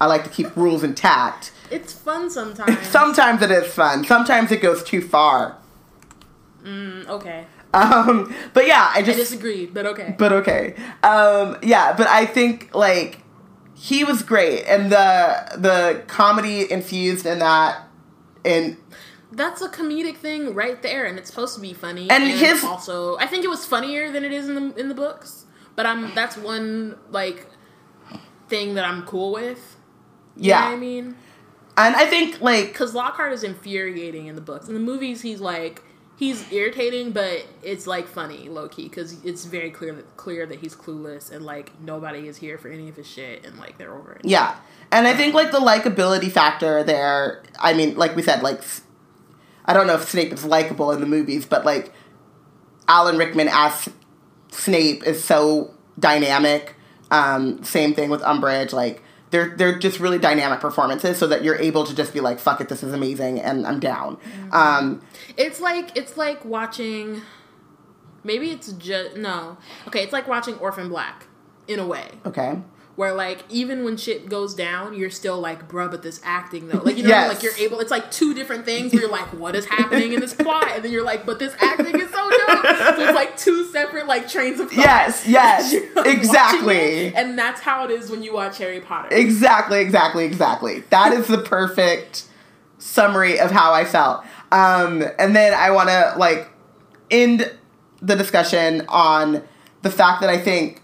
I like to keep rules intact.
It's fun sometimes.
Sometimes it is fun. Sometimes it goes too far.
Mm, okay.
Um, but yeah, I
I
just
disagree, but okay.
but okay. Um, yeah, but I think like he was great, and the the comedy infused in that, and
That's a comedic thing right there, and it's supposed to be funny.
And his-
also, I think it was funnier than it is in the in the books. But I'm that's one like thing that I'm cool with. You
Yeah.
know what I mean,
and I think like
because Lockhart is infuriating in the books. In the movies, he's like he's irritating, but it's like funny, low key, because it's very clear that clear that he's clueless and like nobody is here for any of his shit, and like they're over it.
Yeah. And I think like the likability factor there, I mean, like we said, like I don't know if Snape is likable in the movies, but like Alan Rickman as Snape is so dynamic. Um, same thing with Umbridge, like they're they're just really dynamic performances so that you're able to just be like, fuck it, this is amazing and I'm down. Um,
It's like it's like watching. Maybe it's just no. Okay, it's like watching Orphan Black in a way,
okay.
Where like even when shit goes down, you're still like, bruh, but this acting though, like you know, what I mean?
Yes.
like you're able. It's like two different things. Where you're like, what is happening in this plot, and then you're like, but this acting is so dope. So it's like two separate like trains of thought.
Yes, yes,
like,
exactly.
and that's how it is when you watch Harry Potter.
Exactly, exactly, exactly. That is the perfect summary of how I felt. Um, and then I want to like end the discussion on the fact that I think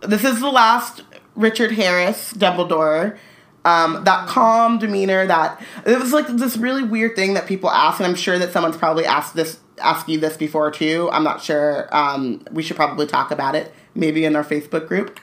this is the last Richard Harris Dumbledore. Um, that calm demeanor, that it was like this really weird thing that people ask, and I'm sure that someone's probably asked this, asked you this before too. I'm not sure. Um, we should probably talk about it, maybe in our Facebook group.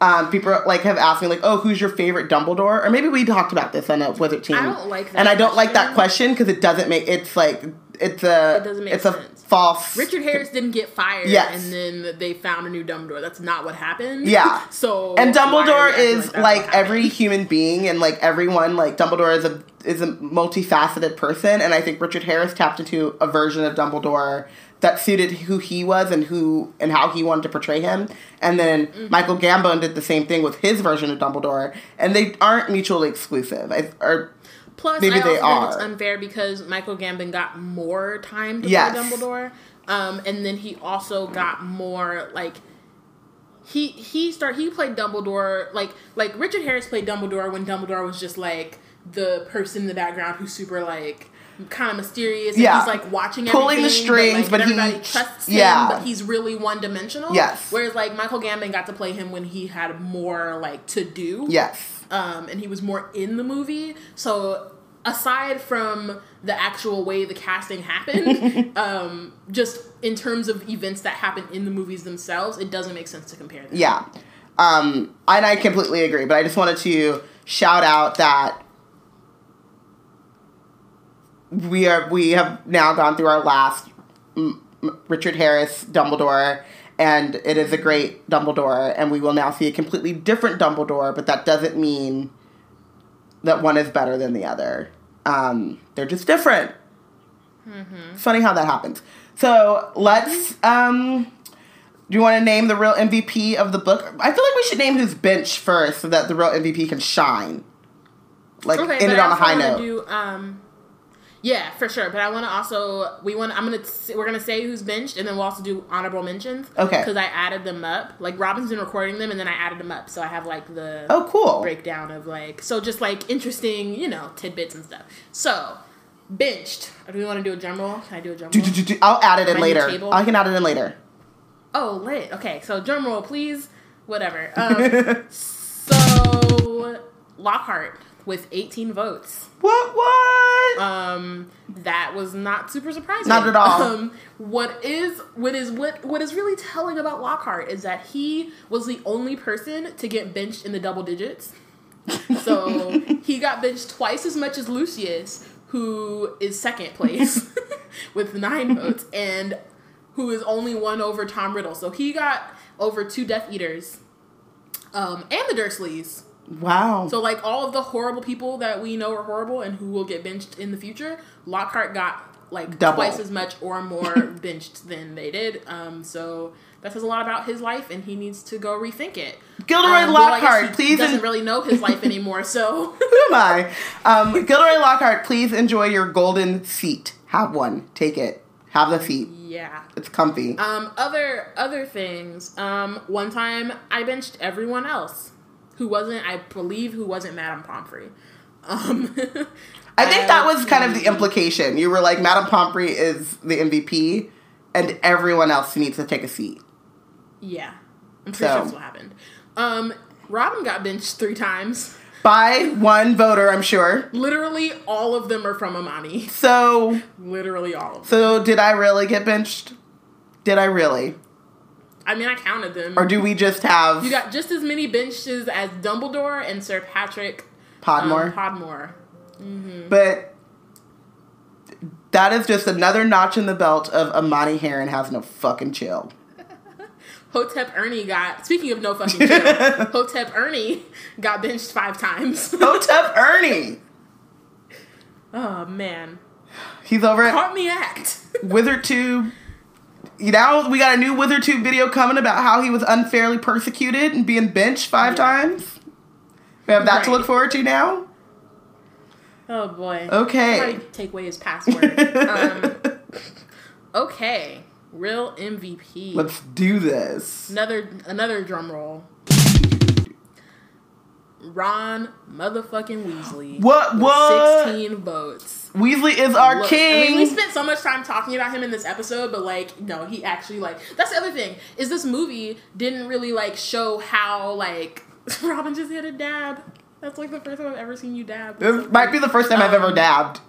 Um, people like have asked me like, "Oh, who's your favorite Dumbledore?" Or maybe we talked about this on a Wizard team.
I don't like that
and I don't like that
question.
question because it doesn't make it's like it's a
It doesn't make
it's
sense.
a false.
Richard Harris didn't get fired,
Yes.
and then they found a new Dumbledore. That's not what happened.
Yeah.
So
and Dumbledore is
that's
like, every human being and like everyone like Dumbledore is a is a multifaceted person and I think Richard Harris tapped into a version of Dumbledore that suited who he was and who and how he wanted to portray him. And then
Mm-hmm.
Michael Gambon did the same thing with his version of Dumbledore and they aren't mutually exclusive. I, or
Plus,
Maybe
I
they
also think it's unfair because Michael Gambon got more time to
Yes.
play Dumbledore, um, and then he also got more like he he start he played Dumbledore like like Richard Harris played Dumbledore when Dumbledore was just like the person in the background who's super like kind of mysterious. And
Yeah.
he's like watching
Pulling the strings,
but,
but
like,
he-
everybody trusts him.
yeah.
but he's really one dimensional.
Yes.
Whereas like Michael Gambon got to play him when he had more like to do
yes.
um, and he was more in the movie. So aside from the actual way the casting happened, um, just in terms of events that happen in the movies themselves, it doesn't make sense to compare them.
Yeah. Um, and I completely agree, but I just wanted to shout out that we are we have now gone through our last Richard Harris Dumbledore, and it is a great Dumbledore, and we will now see a completely different Dumbledore, but that doesn't mean that one is better than the other. Um, they're just different. It's funny how that happens. So let's. Um, do you want to name the real MVP of the book? I feel like we should name who's bench first, so that the real MVP can shine. Like
Okay,
end it
I
on a high note.
Do, um, yeah, for sure. But I want to also we want. I'm gonna we're gonna say who's benched, and then we'll also do honorable mentions.
Okay.
Because I added them up. Like Robin's been recording them, and then I added them up, so I have like the
oh, cool.
breakdown of like so just like interesting, you know, tidbits and stuff. So benched. Do we want to do a drum roll? Can I do a drum roll?
do, do, do. I'll add it in later. I can add it in later.
Oh, lit. Okay, so drum roll, please. Whatever. Um, so Lockhart with 18 votes.
What? What?
Um, that was not super surprising.
Not at all.
Um, what is what is what what is really telling about Lockhart is that he was the only person to get benched in the double digits. So he got benched twice as much as Lucius, who is second place with nine votes, and who is only one over Tom Riddle. So he got over two Death Eaters, um, and the Dursleys.
Wow.
So like all of the horrible people that we know are horrible and who will get benched in the future, Lockhart got like
Double.
twice as much or more benched than they did. Um, so that says a lot about his life, and he needs to go rethink it.
Gilderoy
Um, well, I guess
Lockhart,
he
please.
doesn't
en-
really know his life anymore. So
Who am I? Um, Gilderoy Lockhart, please enjoy your golden seat. Have one. Take it. Have the seat.
yeah.
It's comfy.
Um, other other things. Um, one time I benched everyone else who wasn't, I believe, who wasn't Madame Pomfrey. Um,
I think that was kind of the implication. You were like, Madame Pomfrey is the MVP, and everyone else needs to take a seat.
Yeah, I'm pretty
So-
sure that's what happened. Um, Robin got benched three times.
By one voter, I'm sure.
Literally, all of them are from Amani.
So,
Literally all of them.
so did I really get benched? Did I really?
I mean, I counted them.
Or do we just have
you got just as many benches as Dumbledore and Sir Patrick
Podmore?
Um, Podmore.
But that is just another notch in the belt of Amani Heron has no fucking chill.
Hotep Ernie got. Speaking of no fucking chill, Hotep Ernie got benched five times.
Hotep Ernie.
oh man,
He's over at
caught me act.
WizardTube. You know, we got a new WizardTube video coming about how he was unfairly persecuted and being benched five
Yeah.
times. We have that to look forward to now.
oh boy.
Okay.
Take away his password. um, okay, real MVP.
Let's do this.
Another another drum roll. Ron motherfucking Weasley.
What- what?
Sixteen votes.
Weasley is our
Look,
king.
I mean, we spent so much time talking about him in this episode, but like, no, he actually like. That's the other thing is this movie didn't really like show how like Robin just hit a dab. That's like the first time I've ever seen you dab.
this might be the first time I've ever
Um,
dabbed.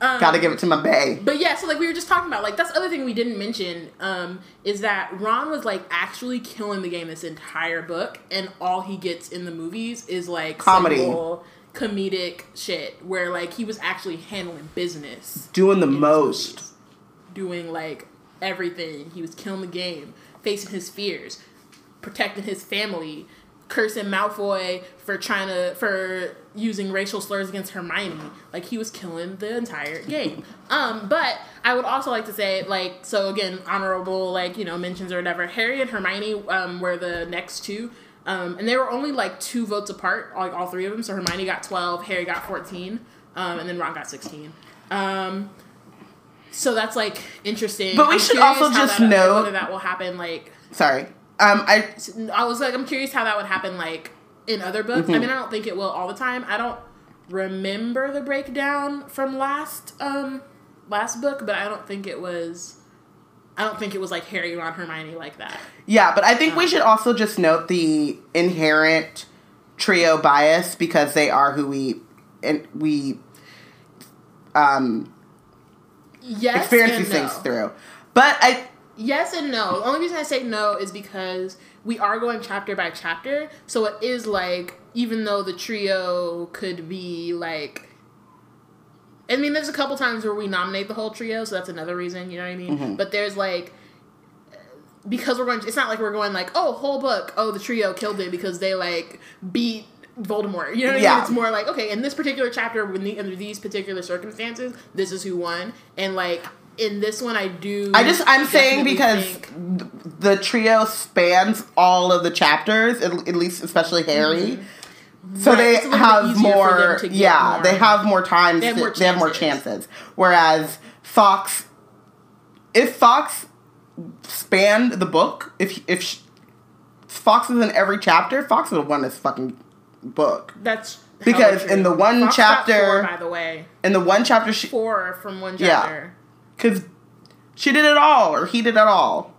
Um,
Gotta give it to my bae.
But yeah, so like we were just talking about, like that's the other thing we didn't mention um, is that Ron was like actually killing the game this entire book, and all he gets in the movies is like
Comedy.
simple comedic shit, where like he was actually handling business,
Doing the most.
movies, doing like everything. He was killing the game, facing his fears, protecting his family, cursing Malfoy for trying to for using racial slurs against Hermione. Like he was killing the entire game. Um, but I would also like to say, like, so again, honorable like you know mentions or whatever. Harry and Hermione um, were the next two. Um, and they were only like two votes apart, like all three of them. So Hermione got twelve, Harry got fourteen, um, and then Ron got sixteen. Um, so that's like interesting.
But we
I'm
should also just
that,
note-
whether that will happen. Like,
Sorry. Um, I
I was like, I'm curious how that would happen. Like in other books.
Mm-hmm.
I mean, I don't think it will all the time. I don't remember the breakdown from last um last book, but I don't think it was. I don't think it was like Harry, Ron, Hermione like that.
yeah, but I think we should also just note the inherent trio bias because they are who we and we um
Yes,
experience these
no.
things through. But I
Yes and no. The only reason I say no is because we are going chapter by chapter. So it is like, even though the trio could be like. I mean, there's a couple times where we nominate the whole trio, so that's another reason, you know what I mean?
Mm-hmm.
But there's like. Because we're going. It's not like we're going like, oh, whole book, oh, the trio killed it because they like beat Voldemort. You know what I
Yeah.
mean? It's more like, okay, in this particular chapter, when the, under these particular circumstances, this is who won. And like, in this one, I do.
I just I'm saying because
think-
the trio spans all of the chapters, at, at least especially Harry. So
Mm-hmm. Right,
they
it's a little bit
have
easier for them
more, yeah,
more-
they have more times.
They have more
they have more
chances.
Whereas Fox, if Fox spanned the book, if if sh- Fox was in every chapter, Fox would have won this fucking book.
That's
Because in the one
Fox
chapter-
four, by the way,
In the one chapter, she
four from one
Yeah.
chapter.
Because she did it all, or he did it all.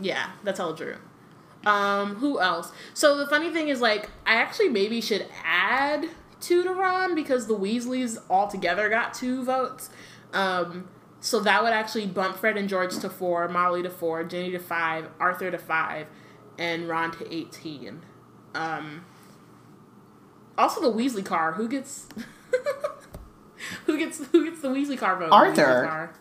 Yeah, that's all true. Um, who else? So the funny thing is, like, I actually maybe should add two to Ron because the Weasleys altogether got two votes. Um, so that would actually bump Fred and George to four, Molly to four, Ginny to five, Arthur to five, and Ron to 18. Um, also, the Weasley car. Who gets. who gets who gets the Weasley car vote?
Arthur.
Car.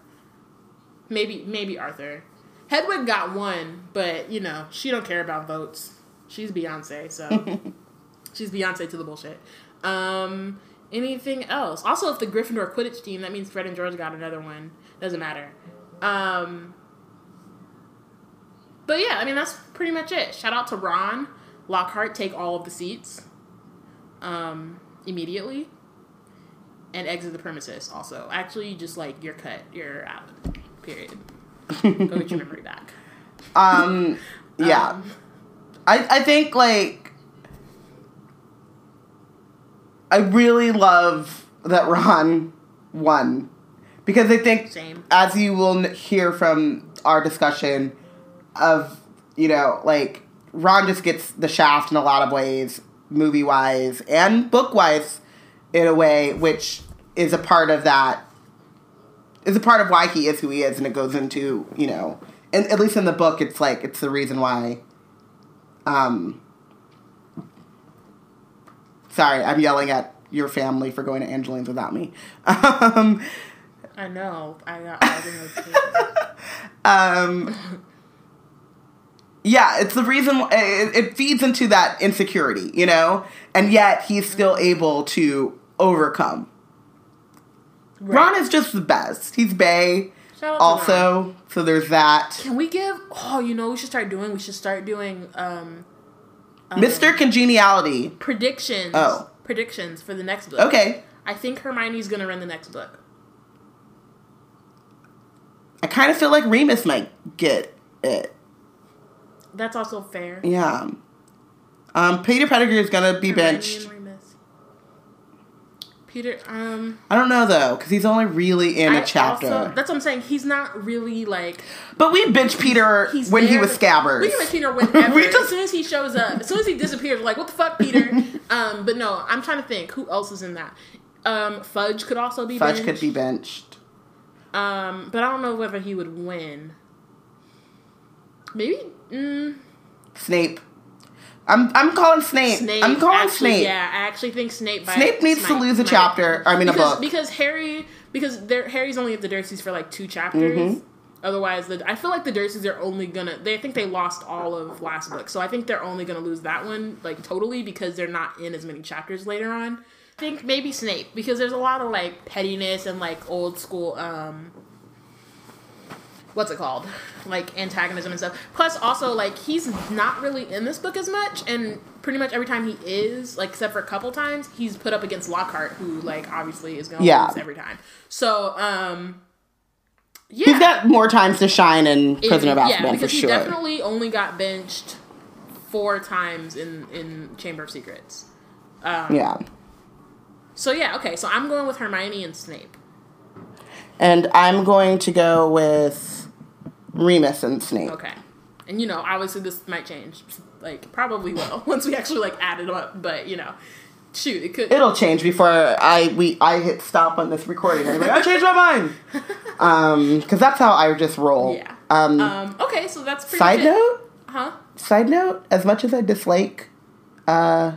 Maybe maybe Arthur. Hedwig got one, but you know she don't care about votes. She's Beyonce, so she's Beyonce to the bullshit. Um, anything else? Also, if the Gryffindor Quidditch team, that means Fred and George got another one. Doesn't matter. Um, but yeah, I mean that's pretty much it. Shout out to Ron Lockhart. Take all of the seats um, immediately and exit the premises. Also, actually, just like you're cut, you're out. Period. Go get your memory back.
Um, yeah.
Um,
I, I think like I really love that Ron won because I think
Same.
as you will hear from our discussion of you know like Ron just gets the shaft in a lot of ways movie wise and book wise in a way which is a part of that is a part of why he is who he is and it goes into you know and at least in the book it's like it's the reason why um, sorry, I'm yelling at your family for going to Angeline's without me. Um,
I know. I got all the
um, yeah, it's the reason it, it feeds into that insecurity, you know, and yet he's still able to overcome. Ron is just the best. He's Bay,
Shout out to Ron.
also, so there's that.
Can we give? Oh, you know, we should start doing. We should start doing um, um,
Mr. Congeniality.
predictions.
Oh.
predictions for the next book.
Okay,
I think Hermione's gonna run the next book.
I kind of feel like Remus might get it.
That's also fair.
Yeah. Um, Peter Pettigrew is gonna be
Hermione
benched.
Peter, um,
I don't know though, because he's only really in a
I
chapter.
also- that's what I'm saying. He's not really like
but we benched Peter
he's
when he was Scabbers.
We can make Peter whenever.
We
as soon as he shows up, as soon as he disappears, we're like, what the fuck, Peter? um, but no, I'm trying to think who else is in that. Um, Fudge could also be.
Fudge
benched.
could be benched.
Um, but I don't know whether he would win. Maybe. Mm,
Snape. I'm I'm calling Snape.
Snape.
I'm calling
actually,
Snape.
Yeah, I actually think Snape.
Snape needs to lose a chapter. I mean, a
because,
book.
because Harry because Harry's only at the Dursleys for like two chapters.
Mm-hmm.
Otherwise, the, I feel like the Dursleys are only gonna. They I think they lost all of last book, so I think they're only gonna lose that one like totally because they're not in as many chapters later on. I think maybe Snape because there's a lot of like pettiness and like old school. um What's it called? Like antagonism and stuff. Plus, also like he's not really in this book as much, and pretty much every time he is, like except for a couple times, he's put up against Lockhart, who like obviously is gonna
Yeah.
lose every time. So, um, yeah,
He's got more times to shine in Prisoner of Azkaban
yeah,
for
because he
sure.
definitely only got benched four times in in Chamber of Secrets. Um,
yeah.
So yeah, okay. So I'm going with Hermione and Snape.
And I'm going to go with Remus and Snape.
Okay, and you know, obviously this might change. Like probably will once we actually like add it up. But you know, shoot, it could.
It'll change before I we I hit stop on this recording. I'm like, I changed my mind. Um, because that's how I just roll.
yeah.
Um,
Um. Okay, so that's pretty
side note.
huh?
Side note. As much as I dislike, uh,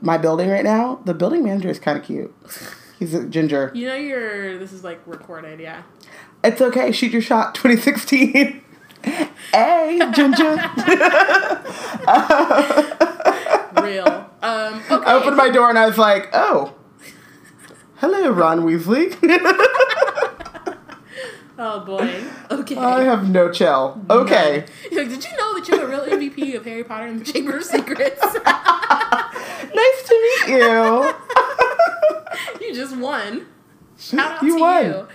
my building right now, the building manager is kind of cute. He's a ginger.
You know, you're. This is like recorded. Yeah.
It's okay. Shoot your shot. 2016. hey, ginger.
Real. Um. Okay.
I opened my door and I was like, oh. Hello, Ron Weasley.
Oh boy. Okay.
I have no chill. Okay.
Like, did you know that you're a real MVP of Harry Potter and the Chamber of Secrets?
Nice to meet you.
you just won. Shout out
You
to
won.
you.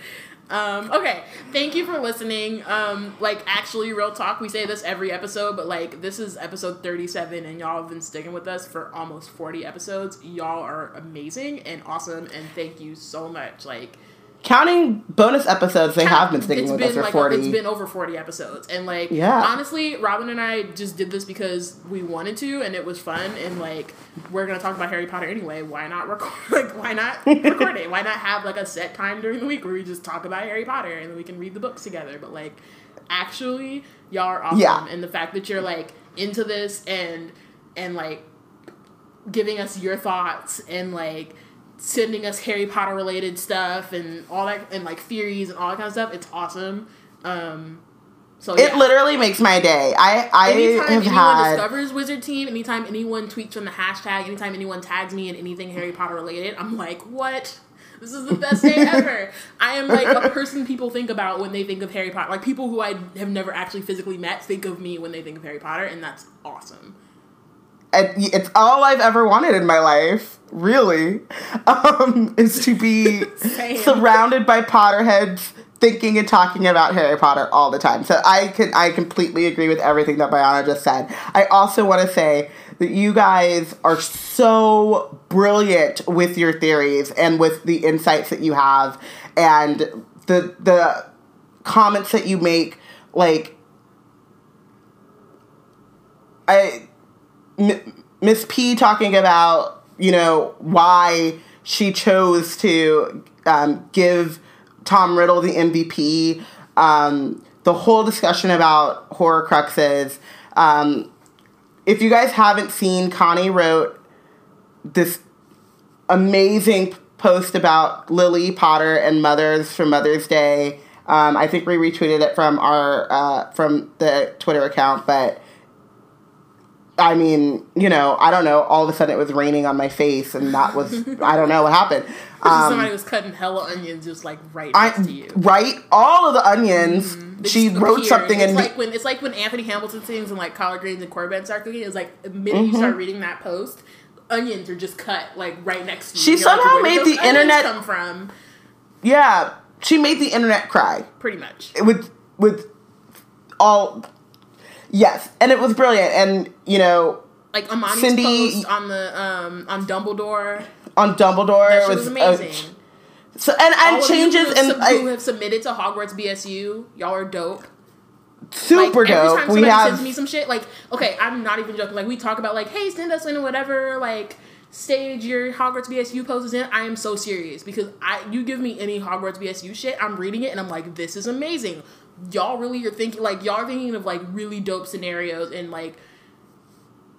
Um, okay, thank you for listening. Um, like, actually, real talk, we say this every episode, but like, this is episode 37, and y'all have been sticking with us for almost 40 episodes. Y'all are amazing and awesome, and thank you so much. Like,
counting bonus episodes, they have been sticking with
been
us for
like
forty.
it's been over forty episodes, and like
Yeah.
honestly, Robin and I just did this because we wanted to, and it was fun, and like we're gonna talk about Harry Potter anyway. Why not record? Like why not record it? Why not have like a set time during the week where we just talk about Harry Potter and we can read the books together? But like actually, y'all are awesome,
Yeah.
and the fact that you're like into this and and like giving us your thoughts and like sending us Harry Potter related stuff and all that and like theories and all that kind of stuff. It's awesome. Um, so
It literally makes my day. I I
Anytime
have
anyone
had
discovers Wizard Team, anytime anyone tweets from the hashtag, anytime anyone tags me in anything Harry Potter related, I'm like, what? This is the best day ever. I am like a person people think about when they think of Harry Potter. Like people who I have never actually physically met think of me when they think of Harry Potter, and that's awesome.
It- it's all I've ever wanted in my life, really, um, is to be surrounded by Potterheads thinking and talking about Harry Potter all the time. So I can I completely agree with everything that Bayana just said. I also want to say that you guys are so brilliant with your theories and with the insights that you have and the the comments that you make like I Miss P talking about you know why she chose to um, give Tom Riddle the MVP. Um, the whole discussion about Horcruxes. Um, if you guys haven't seen, Connie wrote this amazing post about Lily Potter and mothers for Mother's Day. Um, I think we retweeted it from our uh, from the Twitter account, but I mean, you know, I don't know. All of a sudden, it was raining on my face, and that was I don't know what happened.
Somebody
Um,
was cutting hella onions just like right
I
next to you.
right, all of the onions.
They
She wrote
appeared.
something
it's
in
like when it's like when Anthony Hamilton sings and like collard greens and Corbett start cooking. It's like the minute
Mm-hmm.
you start reading that post, onions are just cut like right next to you.
She
You're
somehow
"Where did
made the internet-
come from
yeah. She made the internet cry.
pretty much.
with with all yes and it was brilliant and you know
Like Amani's
Cindy-
post on the um on Dumbledore.
on dumbledore
That
it was
was amazing.
so and and changes and
sub- who have submitted to Hogwarts BSU, y'all are dope.
super
like, Every
dope
time
we
somebody
have
sends me some shit, like, okay, I'm not even joking. Like, we talk about, like, hey, send us in whatever, like, stage your Hogwarts BSU posts in. I am so serious because I, you give me any Hogwarts BSU shit, I'm reading it and I'm like, this is amazing. Y'all really are thinking, like, y'all are thinking of, like, really dope scenarios and, like,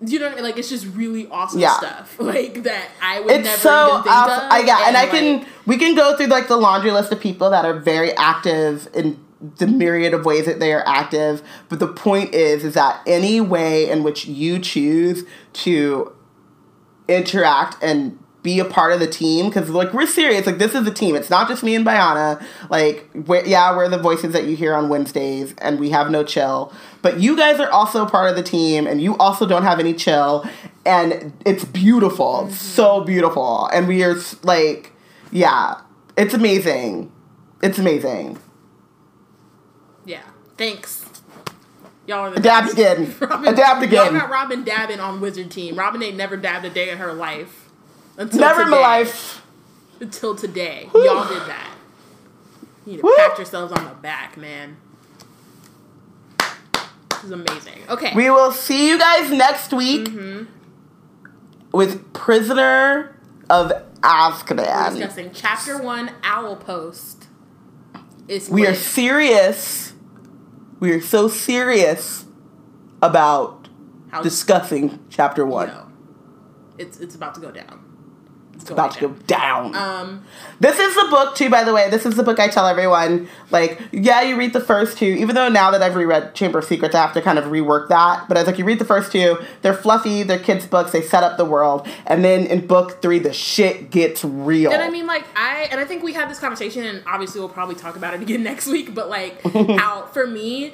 you know what I mean? Like, it's just really awesome
Yeah.
stuff. Like, that I would
it's
never
so
even think
awesome.
of.
I yeah, and, I can we can go through like the laundry list of people that are very active in the myriad of ways that they are active. But the point is, is that any way in which you choose to interact and be a part of the team, because like we're serious, like this is a team. It's not just me and Bayana. Like, we're, yeah, we're the voices that you hear on Wednesdays, and we have no chill. But you guys are also part of the team, and you also don't have any chill, and it's beautiful, It's so beautiful, and we are like, yeah, it's amazing. It's amazing.
yeah. Thanks. Y'all are the
Adapt
best.
again.
Robin,
Adapt
Y'all
again.
got Robin dabbing on Wizard Team. Robin ain't never dabbed a day in her life. Until
Never in my life.
Until today.
Whew.
Y'all did that. You need to
Woo.
pat yourselves on the back, man. This is amazing. Okay.
We will see you guys next week
Mm-hmm.
with Prisoner of
We're
Azkaban.
discussing chapter one Owl Post. It's
We are serious. We are so serious about
How-
discussing chapter one.
Yo. It's it's about to go down. It's
About to go down.
Um
This is the book too, by the way. This is the book I tell everyone. Like, yeah, you read the first two, even though now that I've reread Chamber of Secrets, I have to kind of rework that. But I was like, you read the first two, they're fluffy, they're kids' books, they set up the world, and then in book three, the shit gets real.
And I mean, like, I and I think we had this conversation, and obviously we'll probably talk about it again next week. But like, how for me,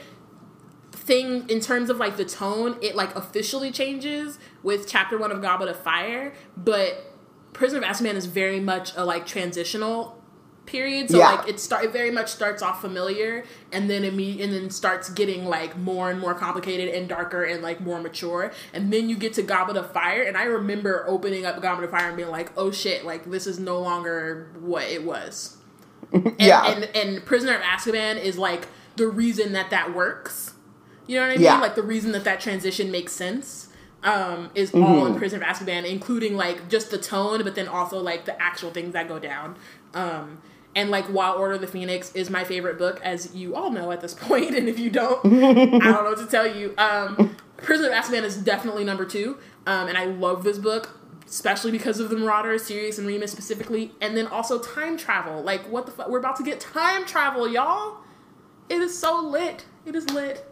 thing in terms of like the tone, it like officially changes with chapter one of Goblet of Fire, but Prisoner of Azkaban is very much a like transitional period. So
Yeah.
like it start it very much starts off familiar and then imme- and then starts getting like more and more complicated and darker and like more mature. And then you get to Goblet of Fire and I remember opening up Goblet of Fire and being like, "Oh shit, like this is no longer what it was." And,
Yeah.
and and Prisoner of Azkaban is like the reason that that works. You know what I mean?
Yeah.
Like the reason that that transition makes sense um, is
Mm-hmm.
all in Prisoner of Azkaban, including like just the tone, but then also like the actual things that go down. Um, and like While Order of the Phoenix is my favorite book, as you all know at this point. And if you don't, I don't know what to tell you. Um, Prisoner of Azkaban is definitely number two, um, and I love this book. Especially because of the Marauders, Sirius and Remus specifically, and then also time travel. Like, what the fuck? We're about to get time travel, y'all. It is so lit. It is lit.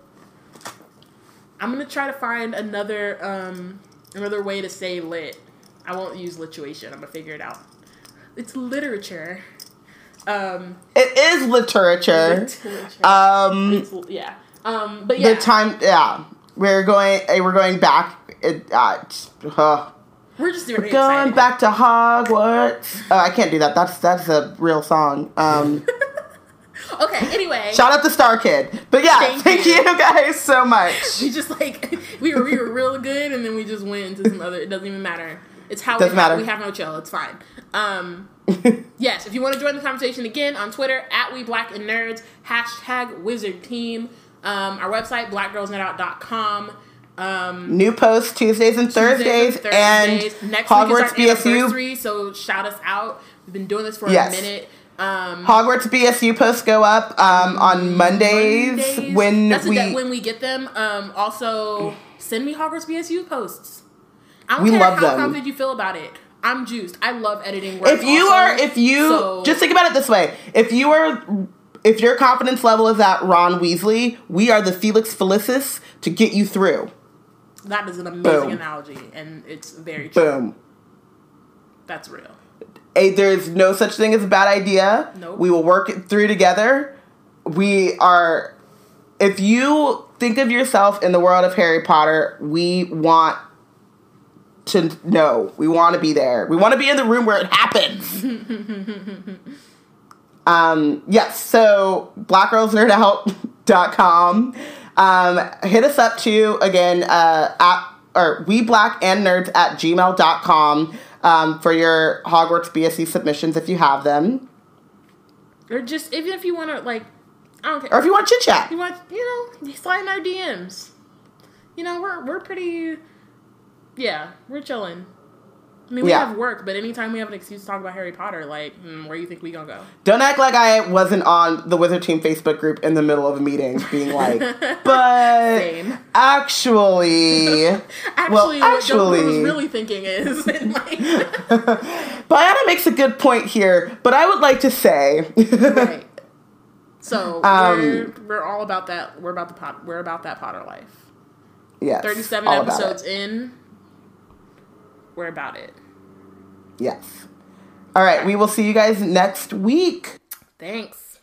I'm gonna try to find another um another way to say lit. I won't use lituation. I'm gonna figure it out. It's literature. Um,
It is literature.
literature.
Um,
It's- yeah. Um, but yeah,
the time, yeah, we're going. eh, We're going back. It, uh, uh,
we're just very
going
excited.
back to Hogwarts. Oh, I can't do that. That's that's a real song. Um,
Okay. Anyway,
shout out to Star Kid. But yeah,
Thank
thank,
you.
you. guys so much.
we just like we were we were real good, and then we just went into some other. It doesn't even matter. It's how
Doesn't
we have,
matter.
we have no chill. It's fine. Um, yes, if you want to join the conversation again on Twitter at We Black and Nerds hashtag Wizard Team. Um, our website blackgirlsnightout.com. Um,
New posts Tuesdays and Thursdays,
Tuesdays
and
next
Hogwarts
week is our
BSU.
anniversary, so shout us out. We've been doing this for
Yes.
a minute. Um,
Hogwarts BSU posts go up um, on Mondays,
Mondays.
when
That's
we
when we get them. Um, also, send me Hogwarts BSU posts. I don't
We
care
love
how
them.
confident you feel about it. I'm juiced. I love editing work.
if you
also.
are if you
So-
just think about it this way if you are if your confidence level is at ron weasley we are the felix felicis to get you through
that is an amazing
Boom.
analogy, and it's very true.
boom
That's real.
A, there's no such thing as a bad idea.
Nope.
we will work it through together. We are if you think of yourself in the world of harry potter we want to know. We want to be there. We want to be in the room where it happens. Um, yes, so blackgirlsnerdout.com. Um, hit us up too, again, uh, at, or we black and nerds at gmail.com um, for your Hogwarts BSU submissions if you have them.
Or just even if you want to like, I don't care.
Or if you want chit chat.
you want, you know, slide in our DMs. You know, we're we're pretty. Yeah, we're chilling. I mean, we
Yeah.
have work, but anytime we have an excuse to talk about Harry Potter, like, hmm, where do you think we gonna go?
Don't act like I wasn't on the Wizard Team Facebook group in the middle of a meeting being like, but
Same.
actually,
Actually,
well,
what Joker was really thinking is, like,
Bayana makes a good point here, but I would like to say,
right. So
Um,
we're we're all about that. We're about the pot. We're about that Potter life.
yes,
Thirty-seven episodes in. We're about it.
Yes. All right. We will see you guys next week.
Thanks.